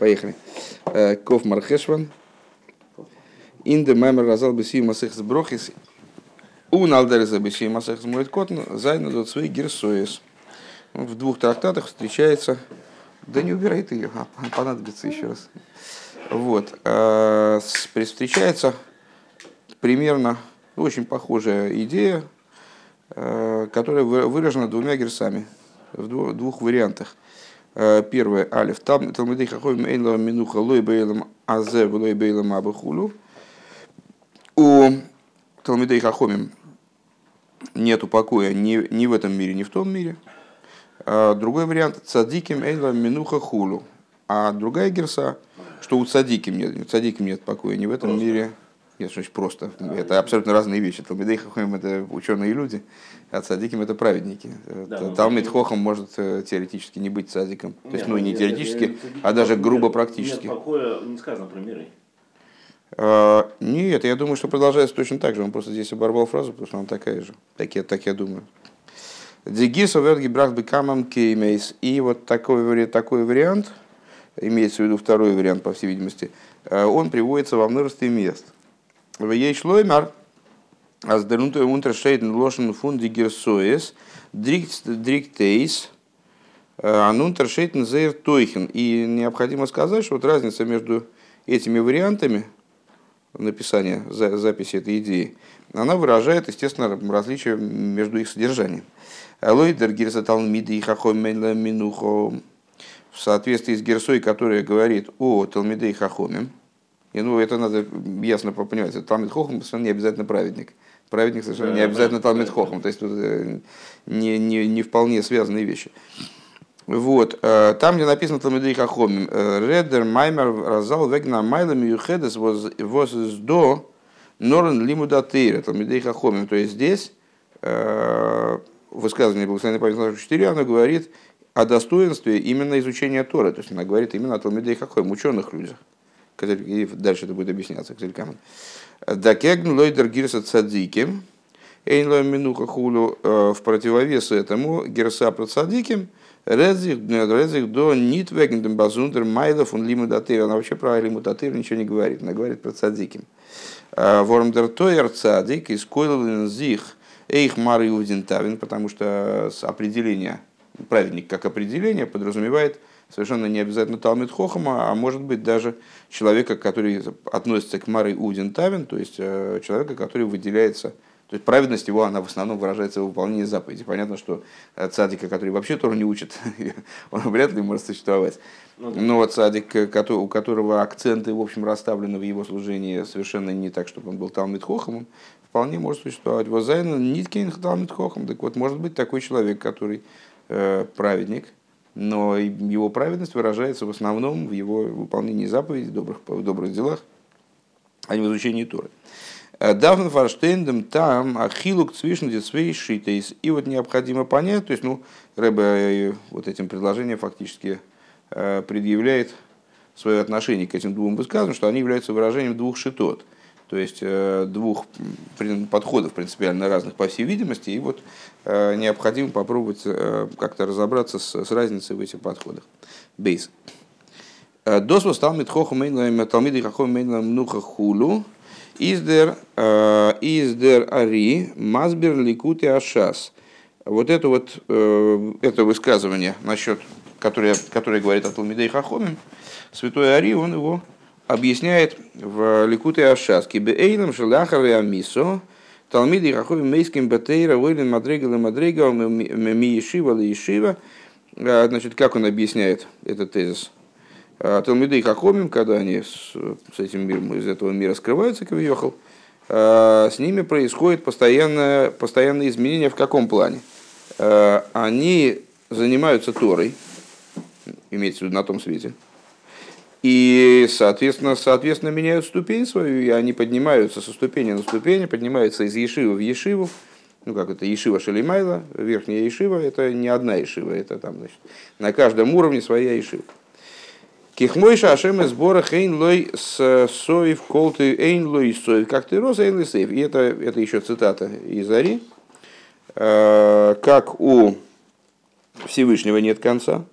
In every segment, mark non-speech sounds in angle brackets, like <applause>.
Поехали. Э, Ков Мархешван. Инде мемер разал бы сим масых сброхис. Un алдереза бы сим масых смоет котн. Зайна дот свои герсоес. В двух трактатах встречается... Да не убирай ты ее, а понадобится еще раз. Вот. Э, встречается примерно очень похожая идея, э, которая выражена двумя герсами в двух вариантах. Первое, алиф, там талмидей хаховим эйнла минуха лой бейлам азе лой бейлам абахулу. У талмидей хахомим нету покоя ни, ни в этом мире, ни в том мире. А другой вариант, цадиким эйнла минуха хулу. А другая герса, что у цадиким нет, цадиким нет покоя ни в этом мире, нет, что просто. Это абсолютно разные вещи. Талмидей Хохам – это ученые люди, а цадиким – это праведники. Да, ну, Талмид Хохам может э, теоретически не быть цадиком. То есть, ну, не теоретически, а даже грубо практически. Нет покоя не сказано про миры. А, нет, я думаю, что продолжается точно так же. Он просто здесь оборвал фразу, потому что она такая же. Так я, так я думаю. Дегисо верги брах бекамам кеймейс. И вот такой, такой вариант, имеется в виду второй вариант, по всей видимости, э, он приводится во множестве мест – в ей шлоймар, а с дернутой унтершейден лошен фунди герсоес, дриктейс, анунтершейден зейр тойхен. И необходимо сказать, что вот разница между этими вариантами написания записи этой идеи, она выражает, естественно, различия между их содержанием. Лойдер гирса талмиды и минухо в соответствии с герсой, которая говорит о талмиде и хахоме, и ну, это надо ясно понимать. Талмит Хохам совершенно не обязательно праведник. Праведник совершенно не обязательно Талмит Хохам. То есть тут э, не, не, не вполне связанные вещи. Вот. Э, там, где написано Талмидей Хахомим, э, Редер Маймер Разал Вегна Майлами Юхедес воз до Норен Лимудатейра Талмидей Хахомим. То есть здесь высказывание Благословенной памяти 4, оно говорит о достоинстве именно изучения Торы. То есть она говорит именно о Талмидей Хахомим, ученых людях и дальше это будет объясняться, Кзелькамен. Дакегн лойдер гирса цадиким, эйнло минуха хулю, э, в противовес этому гирса про цадиким, Редзих до нитвегендем базундер майлов он лимудатыр. Она вообще про лимудатыр ничего не говорит. Она говорит про цадиким. Э, Вормдер тойер цадик из зих эйх мар тавин, потому что определение, праведник как определение подразумевает совершенно не обязательно Талмит Хохама, а может быть даже человека, который относится к Марой Удин Тавин, то есть э, человека, который выделяется, то есть праведность его, она в основном выражается в выполнении заповеди. Понятно, что цадика, который вообще Тору не учит, <laughs> он вряд ли может существовать. Ну Но вот цадик, у которого акценты, в общем, расставлены в его служении совершенно не так, чтобы он был Талмит Хохамом, вполне может существовать. Возайна Ниткин Талмит Хохам. Так вот, может быть такой человек, который э, праведник – но его праведность выражается в основном в его выполнении заповедей, добрых, в добрых делах, а не в изучении Торы. Э, Давн фарштейндем там ахилук цвишн децвей шитейс. И вот необходимо понять, то есть, ну, Рэбе э, вот этим предложением фактически э, предъявляет свое отношение к этим двум высказываниям, что они являются выражением двух шитот – то есть э, двух подходов принципиально разных, по всей видимости, и вот э, необходимо попробовать э, как-то разобраться с, разницей в этих подходах. Бейс. Досва стал митхоху мейнлаем талмиды хаху мейнлаем нуха хулу. Издер, издер ари мазбер ликути ашас. Вот это вот это высказывание насчет, которое, которое говорит о Талмидей Хахомим, святой Ари, он его объясняет в Ликуте Ашаски. Беэйлам шелахар амисо, Талмиды Рахови Мейским Батейра, Уэйлин Мадрега Мадрега, Ми Ешива Ешива. А, значит, как он объясняет этот тезис? А, Талмиды и Хахомим, когда они с, с этим миром, из этого мира скрываются, как въехал, а, с ними происходит постоянное, постоянное изменение в каком плане? Они занимаются Торой, имеется в виду на том свете, и, соответственно, соответственно, меняют ступень свою, и они поднимаются со ступени на ступень, поднимаются из Ешивы в Ешиву. Ну, как это, Ешива Шалимайла, верхняя Ешива, это не одна Ешива, это там, значит, на каждом уровне своя Ешива. Кихмой шашем из сбора хейн лой соев колты эйн лой соев, как ты рос эйн сейф. И это, это еще цитата из Ари. Как у Всевышнего нет конца,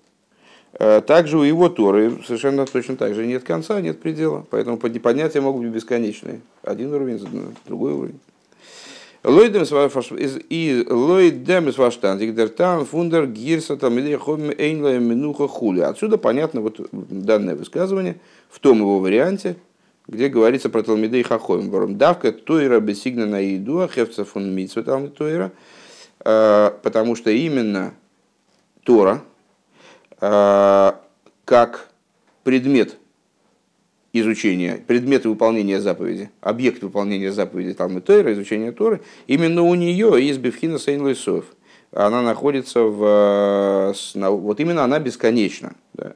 Также у его Торы совершенно точно так же нет конца, нет предела. Поэтому поднятия могут быть бесконечные. Один уровень, другой уровень. Лойдем из ваштантик дертан фундер гирса там эйнла минуха хули. Отсюда понятно вот данное высказывание в том его варианте, где говорится про Талмидей Хахоим. Вором давка тойра бесигна на еду, хевца фун митсу там тойра. Э, потому что именно Тора, э, как предмет изучения, предмет выполнения заповеди, объект выполнения заповеди Талмы Тойра, изучения Торы, именно у нее из Бевхина Сейн Лысов. Она находится в... Вот именно она бесконечна. Да.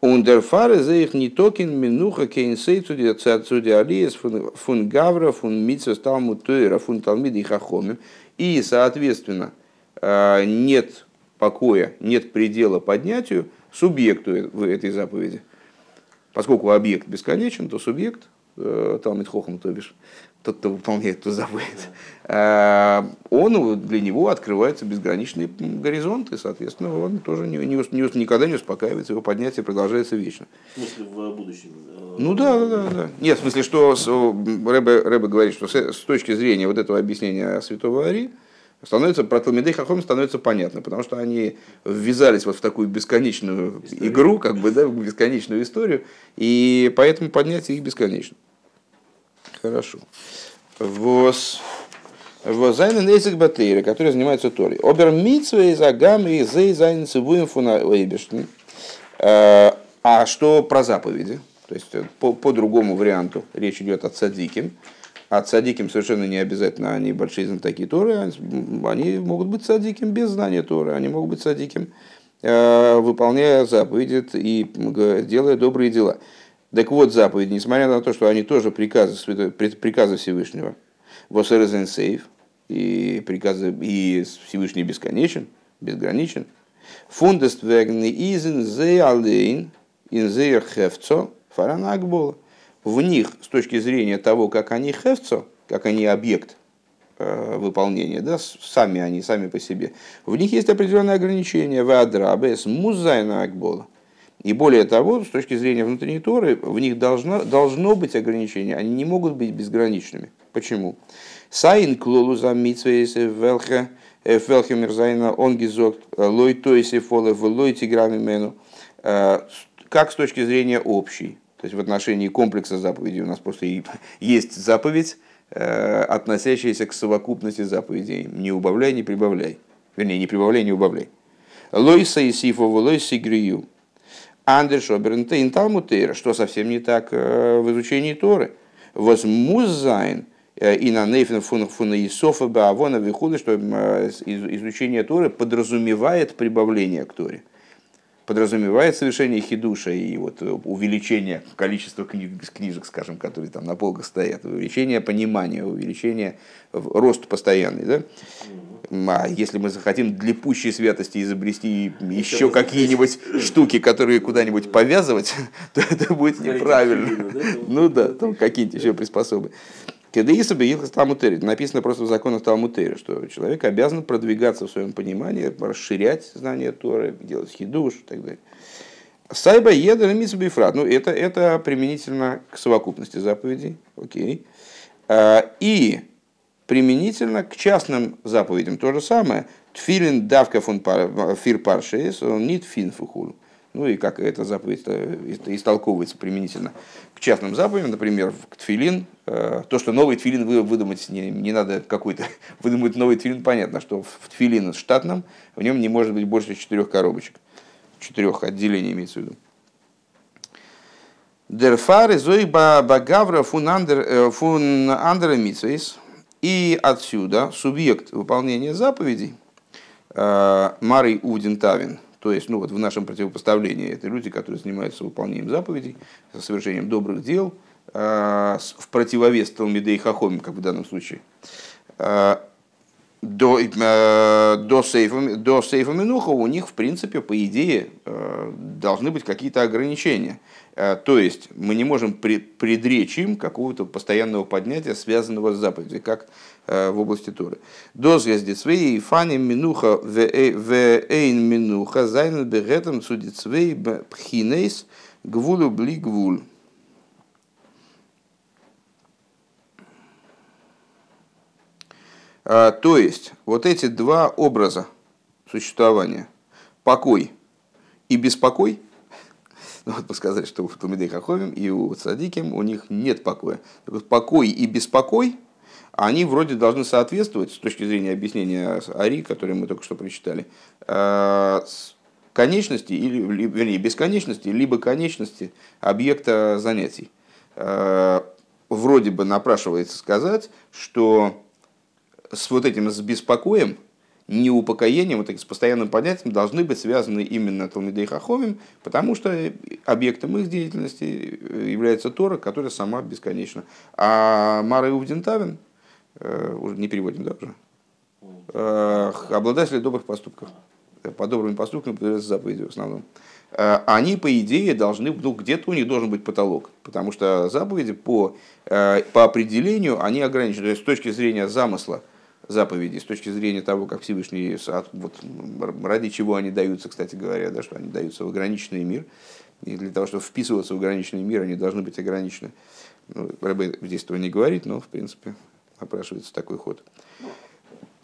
Ундерфаре за их не токен минуха кейнсей цуди алиес фун гавра фун митсва талму тойра фун талмид и хахомим. И, соответственно, э, нет покоя, нет предела поднятию субъекту этой заповеди. Поскольку объект бесконечен, то субъект, э, Талмит Хохам, то бишь, тот, кто выполняет ту заповедь, э, он, для него открывается безграничный горизонт, и, соответственно, он тоже не, не, не, никогда не успокаивается, его поднятие продолжается вечно. В смысле, в будущем? Ну да, да, да. да. Нет, в смысле, что Рэбе, Рэбе говорит, что с, с точки зрения вот этого объяснения святого Ари, становится, про Талмидей Хахом становится понятно, потому что они ввязались вот в такую бесконечную историю. игру, как бы, да, в бесконечную историю, и поэтому поднятие их бесконечно. Хорошо. Вос... Возайна Нейзек Батейра, который занимается Торой. Обер Митсва из Агамы и Зей Зайн Цивуем Фуна э, А что про заповеди? То есть по, по другому варианту речь идет о цадиким. А цадиким совершенно не обязательно они большие знатоки Торы. Они могут быть цадиким без знания Торы. Они могут быть цадиким, э, выполняя заповеди и делая добрые дела. Так вот, заповеди, несмотря на то, что они тоже приказы, приказы Всевышнего, Восерезен сейф, и приказы, и Всевышний бесконечен, безграничен. Фундест вегны изен зе алейн, ин зе хефцо, фарана акбола. В них, с точки зрения того, как они хефцо, как они объект э, выполнения, да, сами они, сами по себе, в них есть определенные ограничения. Вадрабес музайна акбола. И более того, с точки зрения внутренней Торы, в них должно, должно быть ограничение, они не могут быть безграничными. Почему? Сайн клолу за митсвейсе велхе э, велхе мерзайна он гизок э, лой тойсе фоле в лой тиграми мену. Э, как с точки зрения общей, то есть в отношении комплекса заповедей у нас просто есть заповедь, относящаяся к совокупности заповедей. Не убавляй, не прибавляй. Вернее, не прибавляй, не убавляй. Лойса и сифову, лойса и грию. Андерш Обернтейн Талмутейра, что совсем не так э, в изучении Торы. Возмузайн э, и на нейфен фуна Исофа Баавона Вихуда, что э, изучение Торы подразумевает прибавление к Торе подразумевает совершение хидуша и вот увеличение количества книг, книжек, скажем, которые там на полках стоят, увеличение понимания, увеличение, рост постоянный. Да? А если мы захотим для пущей святости изобрести еще какие-нибудь штуки, которые куда-нибудь повязывать, <laughs> то это будет неправильно. Ну да, там какие-нибудь еще приспособы. Кедеиса Беилхас Талмутери. Написано просто в законах Талмутери, что человек обязан продвигаться в своем понимании, расширять знания Торы, делать хидуш и так далее. Сайба едер митсбифрат. Ну, это, это применительно к совокупности заповедей. Окей. А, и применительно к частным заповедям то же самое. Тфилин давка фун фир паршес, он нит фин фухулу. Ну и как эта заповедь истолковывается применительно к частным заповедям, например, к тфилин. Э, то, что новый тфилин выдумать не, не надо какой-то, <laughs> выдумать новый тфилин, понятно, что в тфилин штатном в нем не может быть больше четырех коробочек, четырех отделений имеется в виду. Дерфары зои багавра фун андера э, И отсюда субъект выполнения заповедей, э, Марий Удин Тавин – то есть, ну вот в нашем противопоставлении это люди, которые занимаются выполнением заповедей, совершением добрых дел, э, в противовес Талмидей Хахомим, как в данном случае. Э, до, э, до, сейфа, до сейфа Минуха у них, в принципе, по идее, должны быть какие-то ограничения. То есть мы не можем предречь им какого-то постоянного поднятия, связанного с заповедью, как в области Торы. До звезды своей фани минуха в эйн минуха зайнен бегетом судицвей пхинейс гвулу бли гвуль. А, то есть, вот эти два образа существования, покой и беспокой, <laughs> ну, вот сказать, что у Талмидей Хаховим и у Цадиким у них нет покоя. Так вот, покой и беспокой, они вроде должны соответствовать, с точки зрения объяснения Ари, который мы только что прочитали, а, конечности, или, вернее, бесконечности, либо конечности объекта занятий. А, вроде бы напрашивается сказать, что с вот этим с беспокоем, не упокоением, вот с постоянным понятием должны быть связаны именно Талмидей Хахомим, потому что объектом их деятельности является Тора, которая сама бесконечна. А Мара э, уже не переводим, да, уже, э, обладатели добрых поступков. По добрым поступкам появляются заповеди в основном. Э, они, по идее, должны, ну, где-то у них должен быть потолок, потому что заповеди по, по определению, они ограничены. То есть, с точки зрения замысла, заповеди с точки зрения того, как Всевышний, вот, ради чего они даются, кстати говоря, да, что они даются в ограниченный мир. И для того, чтобы вписываться в ограниченный мир, они должны быть ограничены. Ну, Рэбе здесь этого не говорит, но, в принципе, опрашивается такой ход.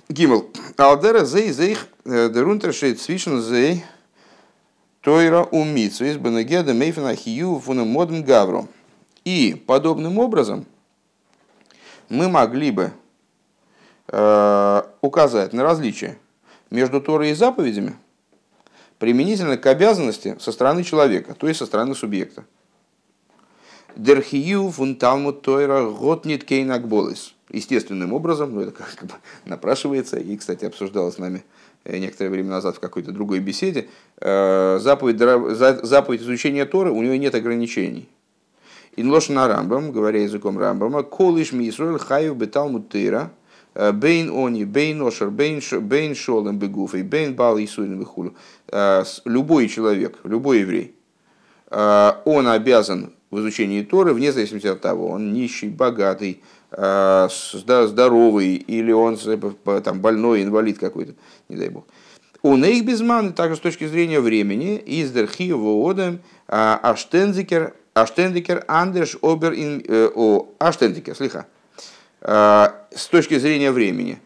Гимл. Алдера зей зейх э, дерунтершейт свишен зей тойра умицу из бенегеда мейфена хию фуна моден гавру. И подобным образом мы могли бы Э, указать на различие между Торой и заповедями применительно к обязанности со стороны человека, то есть со стороны субъекта. Дерхию фунталмут тойра готнит кейнакболис. Естественным образом, ну это как бы напрашивается, и, кстати, обсуждалось с нами э, некоторое время назад в какой-то другой беседе, э, заповедь, заповедь изучения Торы, у нее нет ограничений. Инлошна Рамбам, говоря языком Рамбама, колиш мисроль хаю беталмут тейра – Э, бейн они, бейн ошер, бейн, бейн шолем бегуфей, бейн бал и бехулу. Э, любой человек, любой еврей, он обязан в изучении Торы, вне зависимости от того, он нищий, богатый, здоровый, или он там, больной, инвалид какой-то, не дай бог. У них безман, также с точки зрения времени, из дерхиева одем, аштендикер, аштендикер, андерш, обер, о, аштендикер, слыха, Э, с точки зрения времени,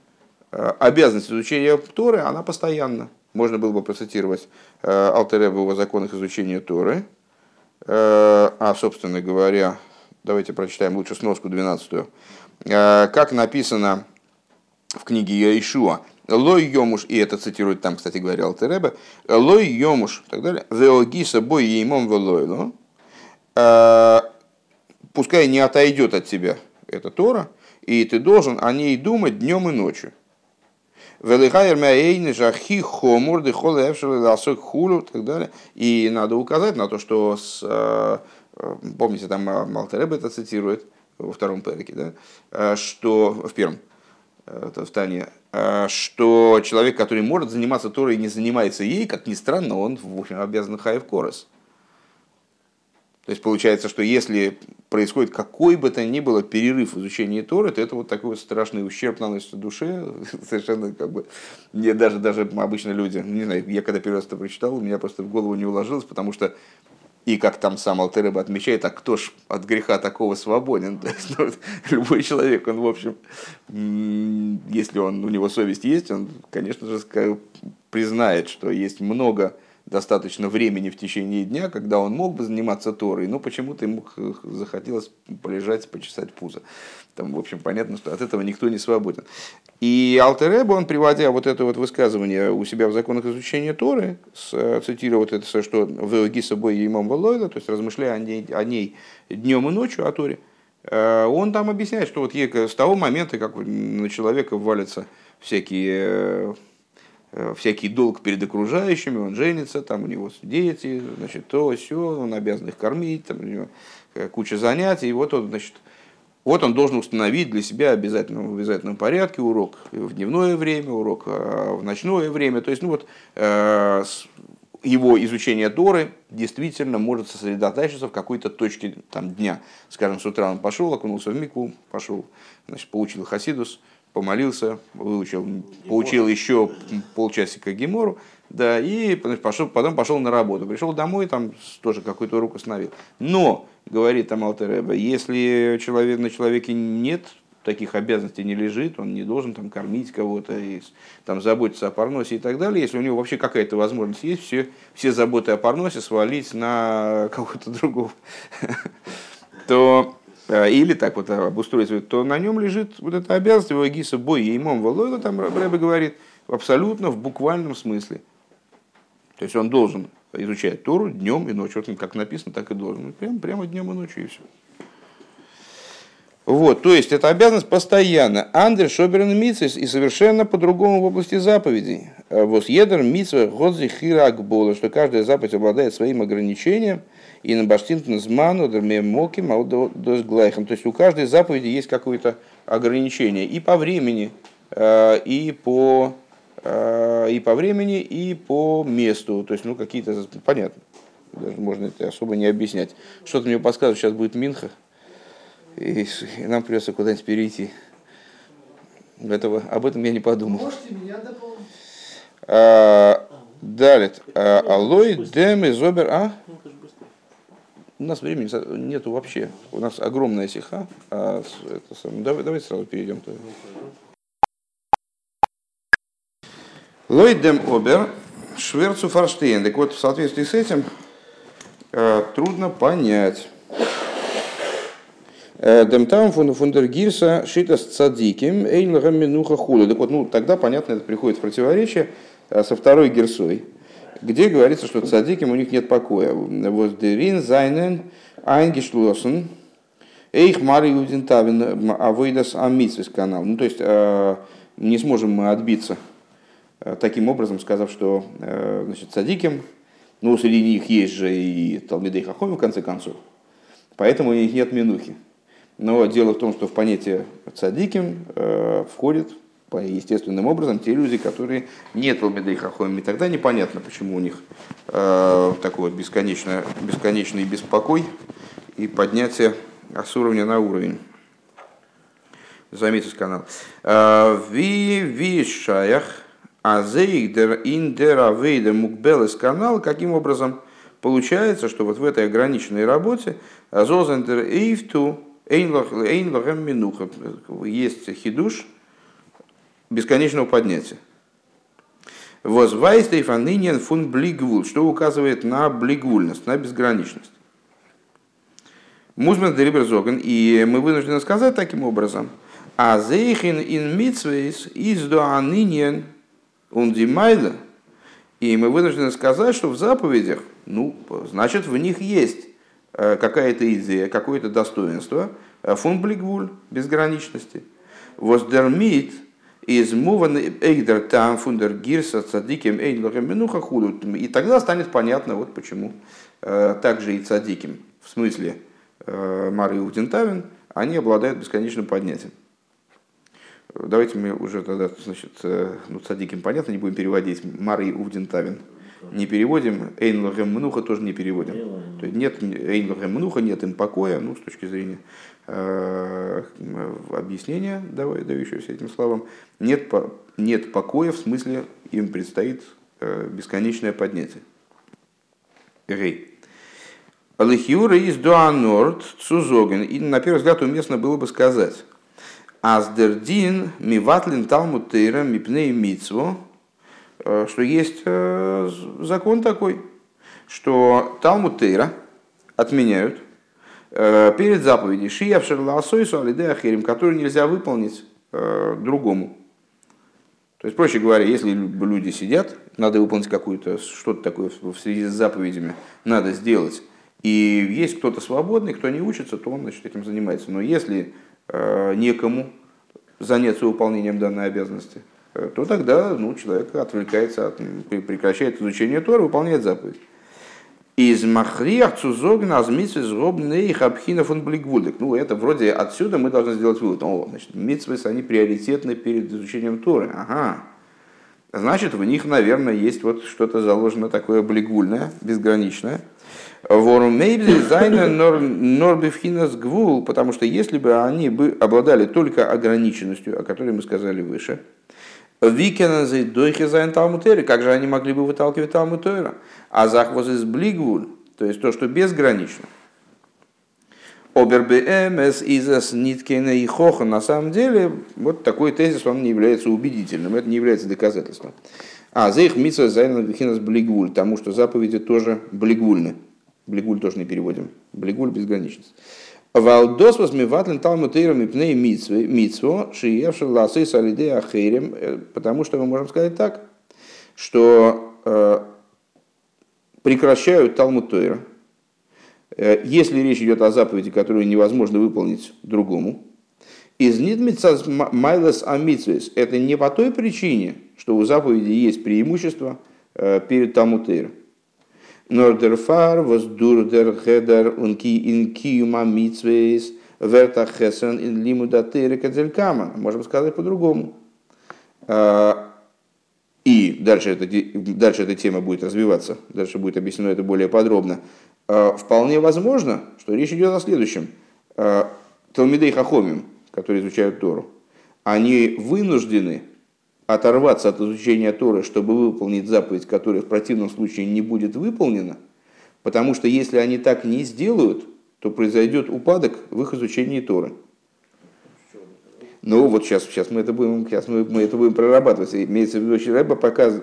э, обязанность изучения Торы, она постоянна. Можно было бы процитировать э, Алтереба его законах изучения Торы. А, собственно говоря, давайте прочитаем лучше сноску 12. Как написано в книге Яишуа, Лой йомуш, и это цитирует там, кстати говоря, Алтереба, Лой йомуш, так далее, Веогиса бой еймом велойло, пускай не отойдет от тебя эта Тора, и ты должен о ней думать днем и ночью. и надо указать на то, что, с, э, э, помните, там Малтереб это цитирует во втором переке, да, э, что в первом, в Тане, что человек, который может заниматься Торой и не занимается ей, как ни странно, он, в общем, обязан хаев корос. То есть получается, что если происходит какой бы то ни было перерыв в изучении Торы, то это вот такой вот страшный ущерб наносится душе. <laughs> Совершенно как бы... Мне даже, даже обычно люди, не знаю, я когда первый раз это прочитал, у меня просто в голову не уложилось, потому что и как там сам Алтереба отмечает, а кто ж от греха такого свободен? <laughs> То есть, ну, любой человек, он, в общем, если он, у него совесть есть, он, конечно же, признает, что есть много достаточно времени в течение дня, когда он мог бы заниматься Торой, но почему-то ему захотелось полежать, почесать пузо. Там, в общем, понятно, что от этого никто не свободен. И Алтереба, он, приводя вот это вот высказывание у себя в законах изучения Торы, цитировал вот это, что «Веоги собой имам Валойла», то есть размышляя о ней, о ней днем и ночью, о Торе, э, он там объясняет, что вот с того момента, как на человека валятся всякие э, Э, всякий долг перед окружающими, он женится, там у него дети, значит, то, все, он обязан их кормить, там у него куча занятий, и вот он, значит, Вот он должен установить для себя обязательно в обязательном порядке урок в дневное время, урок э, в ночное время. То есть, ну вот, э, его изучение Торы действительно может сосредоточиться в какой-то точке там, дня. Скажем, с утра он пошел, окунулся в мику, пошел, значит, получил хасидус, помолился, выучил, получил еще полчасика гемору, да, и пошел, потом пошел на работу. Пришел домой, там тоже какой-то урок установил. Но, говорит там Алтереба, если человек, на человеке нет таких обязанностей не лежит, он не должен там кормить кого-то, и, там, заботиться о парносе и так далее. Если у него вообще какая-то возможность есть, все, все заботы о парносе свалить на кого-то другого, то э, или так вот обустроить, то на нем лежит вот эта обязанность его гиса бой и имом Валойла, там Рэбе говорит, абсолютно в буквальном смысле. То есть он должен изучать Тору днем и ночью. Вот как написано, так и должен. Прямо, прямо днем и ночью и все. Вот, то есть это обязанность постоянно. Андер Шоберн Митсис и совершенно по-другому в области заповедей. А вот едер Митсва Годзи Хиракбола, что каждая заповедь обладает своим ограничением, и на баштинтен зману моки глайхам. То есть у каждой заповеди есть какое-то ограничение и по времени, э, и по, э, и по времени, и по месту. То есть, ну, какие-то, понятно, даже можно это особо не объяснять. Что-то мне подсказывает, сейчас будет Минха и, и нам придется куда-нибудь перейти. Этого, об этом я не подумал. Можете меня дополнить? А, далее. А, алой дем из обер... А? У нас времени нету вообще. У нас огромная сиха. А, это, давай, давай сразу перейдем. Лойдем обер Шверцу Фарштейн. Так вот, в соответствии с этим э, трудно понять. Э, Демтам фундергирса шитас цадиким эйнлага минуха хула. Так вот, ну, тогда, понятно, это приходит в противоречие э, со второй герсой, где говорится, что цадиким у них нет покоя. Воздерин зайнен айнгишлосен эйх мари удинтавин авойдас амитсвис канал. Ну, то есть, э, не сможем мы отбиться таким образом, сказав, что значит, цадиким, ну, среди них есть же и Талмидей Хахоми, в конце концов, поэтому у них нет минухи. Но дело в том, что в понятие цадиким э, входит по естественным образом те люди, которые нет Талмидей Хахоми. И тогда непонятно, почему у них э, такой бесконечный, бесконечный беспокой и поднятие с уровня на уровень. Заметьте канал. Э, ви вишаях азейдер индера вейдер мукбелес канал. Каким образом получается, что вот в этой ограниченной работе Зозендер Эйфту Эйнлахем Минуха. Есть хидуш бесконечного поднятия. Возвайстейф анынен фун блигвул, что указывает на блигвульность, на безграничность. Музман Дериберзоген, и мы вынуждены сказать таким образом, а зейхин ин митсвейс из до анынен ундимайда, и мы вынуждены сказать, что в заповедях, ну, значит, в них есть Э, какая-то идея, какое-то достоинство, э, фунблигвуль, безграничности. Воздермит из эйдер там фундер гирса цадиким эйнлахем минуха худут. И тогда станет понятно, вот почему э, также и цадиким, в смысле Мары Удентавин, они обладают бесконечным поднятием. Давайте мы уже тогда, значит, ну, цадиким понятно, не будем переводить Мары и Увдентавин не переводим, Эйн Мнуха тоже не переводим. То есть нет Эйн Мнуха, нет им покоя, ну, с точки зрения э, объяснения, давай, дающегося этим словам, нет, нет покоя, в смысле им предстоит э, бесконечное поднятие. Гей. Алихюра из Дуанорд Цузоген. И на первый взгляд уместно было бы сказать. Аздердин миватлин талмут тейра мипней митсво Э, что есть э, закон такой, что Талмуд Тейра отменяют э, перед заповедью Шиев Шерласойсу Алидеахерим, который нельзя выполнить другому. То есть, проще говоря, если люди сидят, надо выполнить какую-то, что-то такое в связи с заповедями, надо сделать, и есть кто-то свободный, кто не учится, то он значит, этим занимается. Но если некому заняться выполнением данной обязанности, Э, то тогда ну, человек отвлекается, от, прекращает изучение Тора, выполняет заповедь. Из махриах цузогна азмитсвы их абхинов он блигвулик. Ну, это вроде отсюда мы должны сделать вывод. О, значит, митсвы, они приоритетны перед изучением Торы. Ага. Значит, в них, наверное, есть вот что-то заложено такое блигвульное, безграничное. Гвул, потому что если бы они бы обладали только ограниченностью, о которой мы сказали выше, ווי קענען זיי דוחה זיין תלמוד תורה, как же они могли бы выталкивать תלמוד תורה? אַ זאַך וואָס איז בלי גבול, то есть то, что безгранично. באמת איז ניט קיין הוכחה, на самом деле, вот такой тезис, он не является убедительным, это не является доказательством. אַז אויך מצוות בחינת בלי גבול, тому, что заповеди тоже בלי גבול ны. בלי גבול тоже не переводим. בלי גבול безграничность. Валдос возмеватлен талмутейром и пней митсво, шиевши ласы салиде ахейрем, э, потому что мы можем сказать так, что э, прекращают תלמוד תורה, э, если речь идет о заповеди, которую невозможно выполнить другому. איז ניט מצד מעלת המצוות, это не по той причине, что у заповеди есть преимущество э, перед талмутейром Нордерфар, воздурдер, хедер, унки, инкиума, митсвейс, верта хесен, ин лимуда кадзелькама. Можем сказать по-другому. А, и дальше, это, дальше эта тема будет развиваться, дальше будет объяснено это более подробно. А, вполне возможно, что речь идет о следующем. А, Талмидей Хахомим, которые изучают Тору, они вынуждены оторваться от изучения Торы, чтобы выполнить заповедь, которая в противном случае не будет выполнена, потому что если они так не сделают, то произойдет упадок в их изучении Торы. Ну вот сейчас, сейчас мы это будем, сейчас мы, мы это будем прорабатывать. Имеется в виду, что Рэба показ,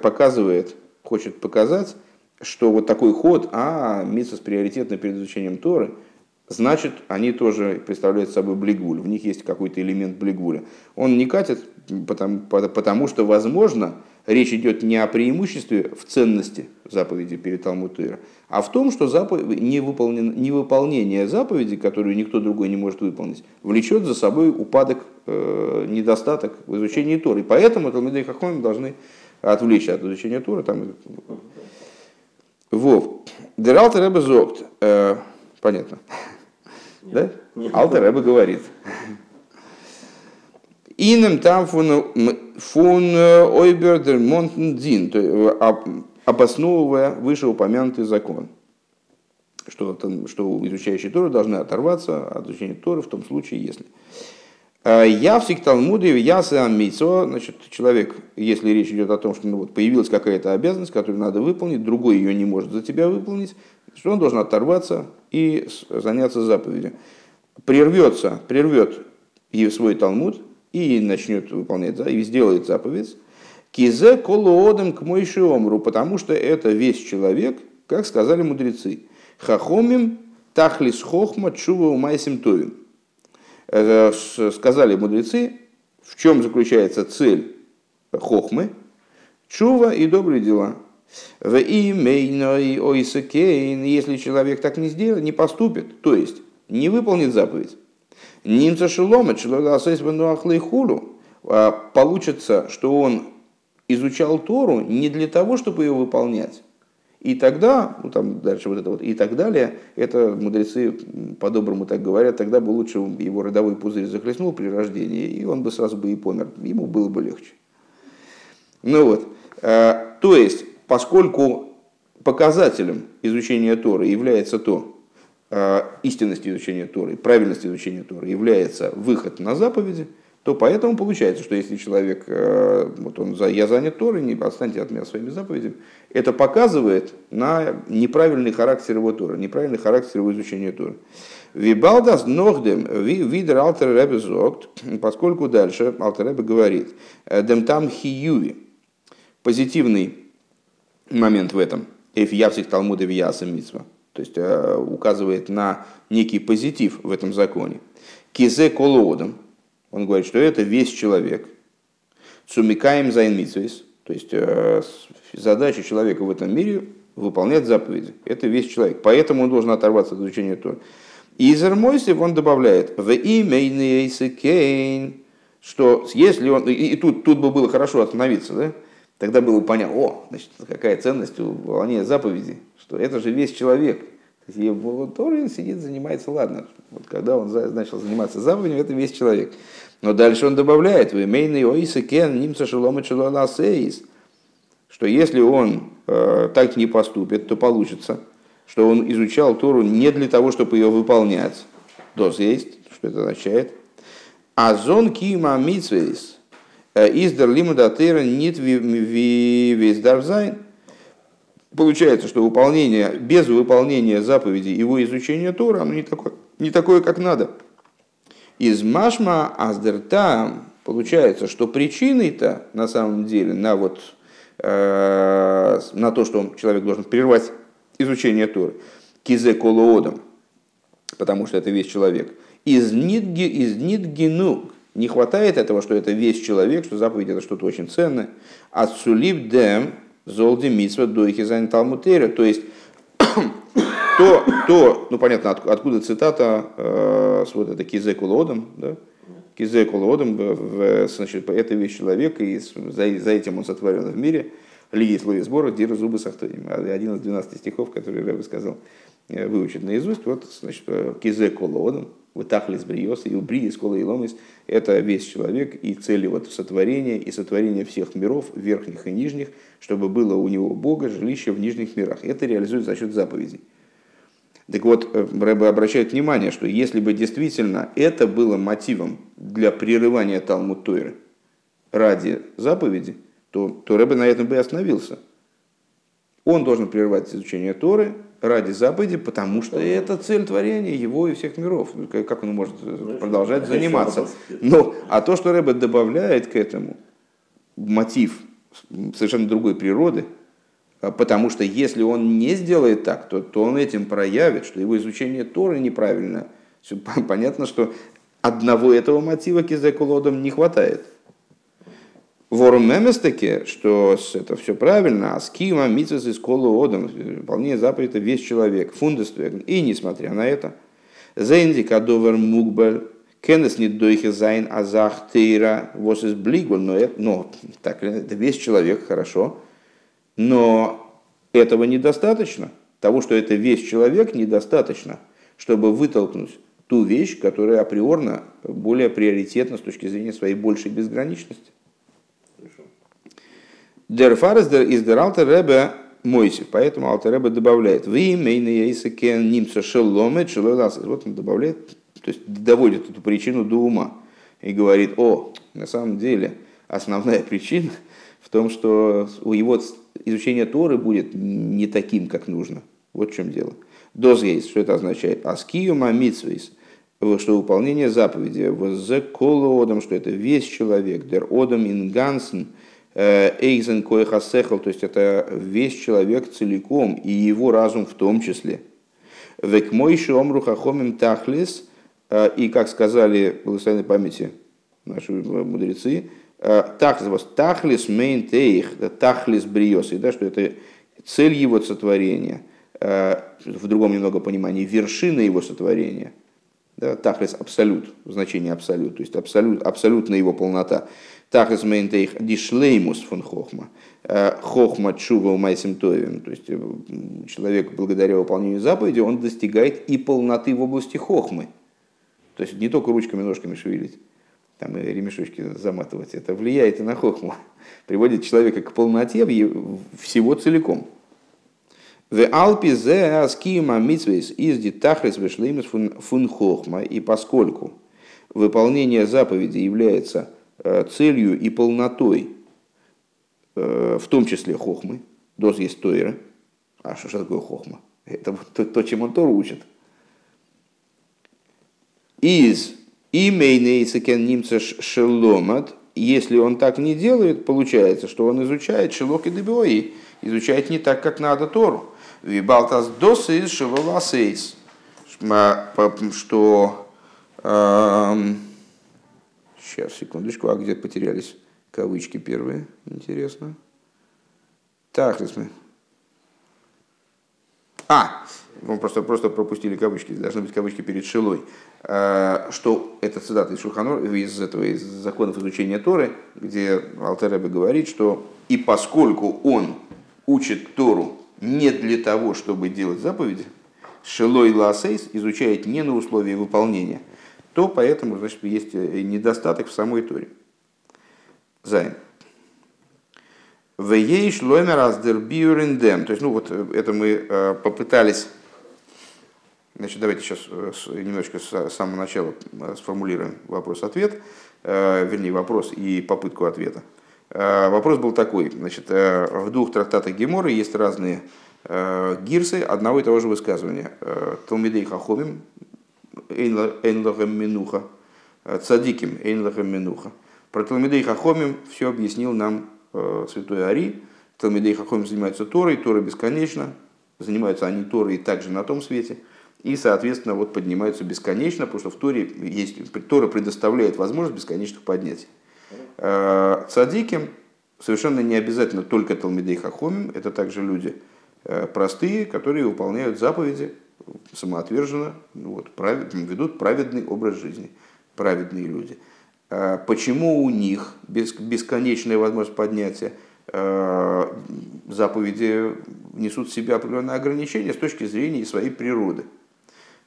показывает, хочет показать, что вот такой ход, а Митсус приоритетно перед изучением Торы – значит, они тоже представляют собой блигуль, в них есть какой-то элемент блигуля. Он не катит, потому, потому что, возможно, речь идет не о преимуществе в ценности заповеди перед Талмутыра, а в том, что заповедь, невыполнение заповеди, которую никто другой не может выполнить, влечет за собой упадок, э, недостаток в изучении Торы. И поэтому Талмудей Хахомим должны отвлечься от изучения Торы. Там... Вов. Дералта Рэбе Зогт. Э, понятно. Да? Алтер Рэбе говорит. Иным там фун э, ойбердер монтен дин, обосновывая вышеупомянутый закон. Что, что изучающие Тору должны оторваться от изучения Торы в том случае, если. «Э, я в Талмуде, я сам мейцо, значит, человек, если речь идет о том, что ну, вот, появилась какая-то обязанность, которую надо выполнить, другой ее не может за тебя выполнить, что он должен оторваться и заняться заповедью. Прервется, прервет свой Талмуд и начнет выполнять, и сделает заповедь. Кизе колоодом к омру, потому что это весь человек, как сказали мудрецы. Хахомим тахлис хохма чува умайсим товим. Э, сказали мудрецы, в чем заключается цель хохмы, чува и добрые дела. В имейной ойсакейн, если человек так не сделает, не поступит, то есть не выполнит заповедь, немца шелома, хулу, а получится, что он изучал Тору не для того, чтобы ее выполнять. И тогда, ну там дальше вот это вот, и так далее, это мудрецы по-доброму так говорят, тогда бы лучше его родовой пузырь захлестнул при рождении, и он бы сразу бы и помер, ему было бы легче. Ну вот, э, то есть поскольку показателем изучения Торы является то, э, истинность изучения Торы, правильность изучения Торы является выход на заповеди, то поэтому получается, что если человек, э, вот он, я занят Торой, не отстаньте от меня своими заповедями, это показывает на неправильный характер его Торы, неправильный характер его изучения Торы. Вибалдас ногдем видер алтер ребе зогт, поскольку дальше алтер говорит, «Э, дем там хиюви, позитивный момент в этом. Эф явсих талмуда вияса митсва. То есть э, указывает на некий позитив в этом законе. Кизе колоодом. Он говорит, что это весь человек. צו מקיים זיין מצוות. То есть э, задача человека в этом мире выполнять заповеди. Это весь человек. Поэтому он должен оторваться от изучения Торы. איז ער מוסיף он добавляет, ואם, что если он, и тут, тут бы было хорошо остановиться, да? Тогда было понятно, о, значит, какая ценность у выполнения заповеди, что это же весь человек. То вот Тора сидит, занимается, ладно, вот когда он начал заниматься заповедью, это весь человек. Но дальше он добавляет, ואם אינו עושה כן נמצא שלא לעשות, что если он э, так не поступит, то получится, что он изучал Тору не для того, чтобы ее выполнять. דאָס הייסט, что это означает. А зон кима митсвейс издер лимуда тейра нит весь дарзайн. Получается, что выполнение, без выполнения заповеди его изучения Тора, оно не такое, не такое, как надо. איז משמע אַז דער טעם получается, что причиной-то на самом деле на вот э, на то, что человек должен прервать изучение Торы, כי זה כל האדם, потому что это весь человек, איז ניט גע, איז ניט גענוג, не хватает этого, что это весь человек, что заповедь это что-то очень ценное, אַז צוליב דעם זאָל די מצוה דוחה זיין תלמוד תורה, то есть <coughs> то, то, ну понятно, откуда цитата э, вот это כי זה כל האדם, да? Кизекулодом, значит, это весь человек, и за, за этим он сотворен в мире. Лиги слове сбора, дира зубы сахтоним. Один из 12 стихов, который я бы сказал, э, выучить наизусть. Вот, значит, э, кизекулодом, вытахлис бриос, и убриис кола и ломис. Это весь человек, и цель его сотворения, и сотворение всех миров, верхних и нижних, чтобы было у него Бога жилище в нижних мирах. Это реализуется за счет заповедей. Так вот, э, Рэбе обращает внимание, что если бы действительно это было мотивом для прерывания Талмуд Тойры ради заповеди, то, то Рэбе на этом бы и остановился. Он должен прерывать изучение Торы ради заповеди, потому что это цель творения его и всех миров. Как он может ну, продолжать заниматься? Но, а то, что Рэбе добавляет к этому мотив совершенно другой природы – а потому что если он не сделает так, то, то он этим проявит, что его изучение Торы неправильно. Все, <laughs> понятно, что одного этого мотива כי זה כל האדם не хватает. וואָרום אמת טאַקע, что это все правильно, אַז קיום המצוות איז האדם, выполнение заповеди весь человек, פונדעסטוועגן. И несмотря на это, זייענדיק אַ דבר מוגבל, קען עס ניט דוחה זיין אַ זאַך תורה, וואָס איז בלי גבול, но, но так, это весь человек, хорошо, но этого недостаточно. Того, что это весь человек, недостаточно, чтобы вытолкнуть ту вещь, которая априорно более приоритетна с точки зрения своей большей безграничности. Дерфарес из Дералта Ребе Мойсев. Поэтому Алтереба добавляет, вы имейные исакен нимца шеломе Вот он добавляет, то есть доводит эту причину до ума и говорит, о, на самом деле основная <laughs> причина в том, что у его изучение Торы будет не таким, как нужно. Вот в чем дело. Дозгейс, что это означает? Аскиюма митсвейс, что выполнение заповеди, в колодом, что это весь человек, дер одам ингансен, эйзен коехасехал, то есть это весь человек целиком, и его разум в том числе. Век мой шомру хахомим тахлис, э, и как сказали в благословенной памяти наши мудрецы, Э, тахлис, тахлис мейнтейх, тахлис бриосы, да, что это цель его сотворения, э, в другом немного понимании, вершина его сотворения. Да, тахлис абсолют, значение абсолют, то есть абсолют, абсолютная его полнота. Тахлис мейнтейх дишлеймус фон хохма, э, хохма чува умайсим товим, то есть человек благодаря выполнению заповеди, он достигает и полноты в области хохмы. То есть не только ручками, ножками шевелить там, ремешочки заматывать, это влияет и на хохму, <laughs> приводит человека к полноте всего целиком. В Алпи зе аскима митсвейс из дитахрис вешлеймис фун хохма, и поскольку выполнение заповеди является э, целью и полнотой, э, в том числе хохмы, доз есть тойра, а что, что такое хохма? Это то, то, чем он Тору учит. Из Имейнейсакен немца шеломат, если он так не делает, получается, что он изучает шелок и дебиои, изучает не так, как надо Тору. Вибалтас досы из шелоласейс, что... Эм, сейчас, секундочку, а где потерялись кавычки первые? Интересно. Так, мы. А, мы просто, просто пропустили кавычки, должны быть кавычки перед שלא, э, что это цитата из Шулхан Орух, из этого, из законов изучения Торы, где Алтер Ребе говорит, что и поскольку он учит Тору не для того, чтобы делать заповеди, שלא לעשות изучает не на условии выполнения, то поэтому значит, есть недостаток в самой Торе. זיין. Вееш ломер аздербиурендем. То есть, ну вот это мы попытались Значит, давайте сейчас немножечко с самого начала сформулируем вопрос-ответ, вернее, вопрос и попытку ответа. Вопрос был такой. Значит, в двух трактатах Гемора есть разные гирсы одного и того же высказывания. Талмидей Хахомим, Эйнлахем Минуха, Цадиким, Эйнлахем Минуха. Про Талмидей Хахомим все объяснил нам святой Ари. Талмидей Хахомим занимаются Торой, Тора бесконечно, занимаются они Торой также на том свете – и, соответственно, вот поднимаются бесконечно, потому что в Торе есть, Тора предоставляет возможность бесконечных поднятий. Э, цадиким совершенно не обязательно только Талмидей Хахомим, это также люди э, простые, которые выполняют заповеди самоотверженно, вот, правед, ведут праведный образ жизни, праведные люди. Э, почему у них бесконечная возможность поднятия? заповеди несут в себе определенные ограничения с точки зрения своей природы.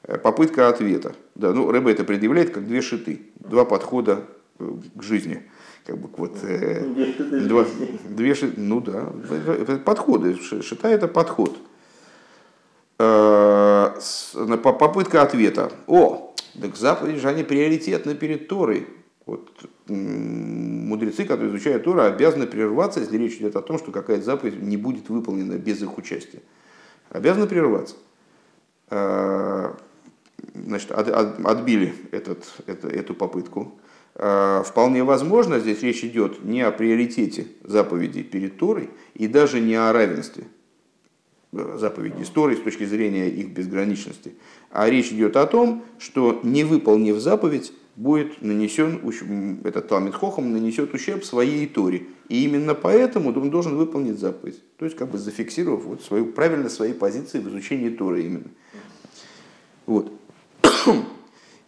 Э, попытка ответа. Да, ну, Рэбе это предъявляет как две шиты, два подхода э, к жизни. Как бы вот, э, два, две шиты, ну да, подходы. Шита это подход. Э, попытка ответа. О, так заповеди же они приоритетны перед Торой. Вот, мудрецы, которые изучают Тору, обязаны прерваться, если речь идет о том, что какая-то заповедь не будет выполнена без их участия. Обязаны прерваться э, значит, от, от, отбили этот, это, эту попытку. А, вполне возможно, здесь речь идет не о приоритете заповедей перед Торой и даже не о равенстве э, заповедей с точки зрения их безграничности, а речь идет о том, что не выполнив заповедь, будет нанесен, этот Талмит Хохам нанесет ущерб своей Торе. И именно поэтому он должен выполнить заповедь. То есть, как бы зафиксировав вот свою, правильно свои позиции в изучении Торы именно. Вот. <coughs>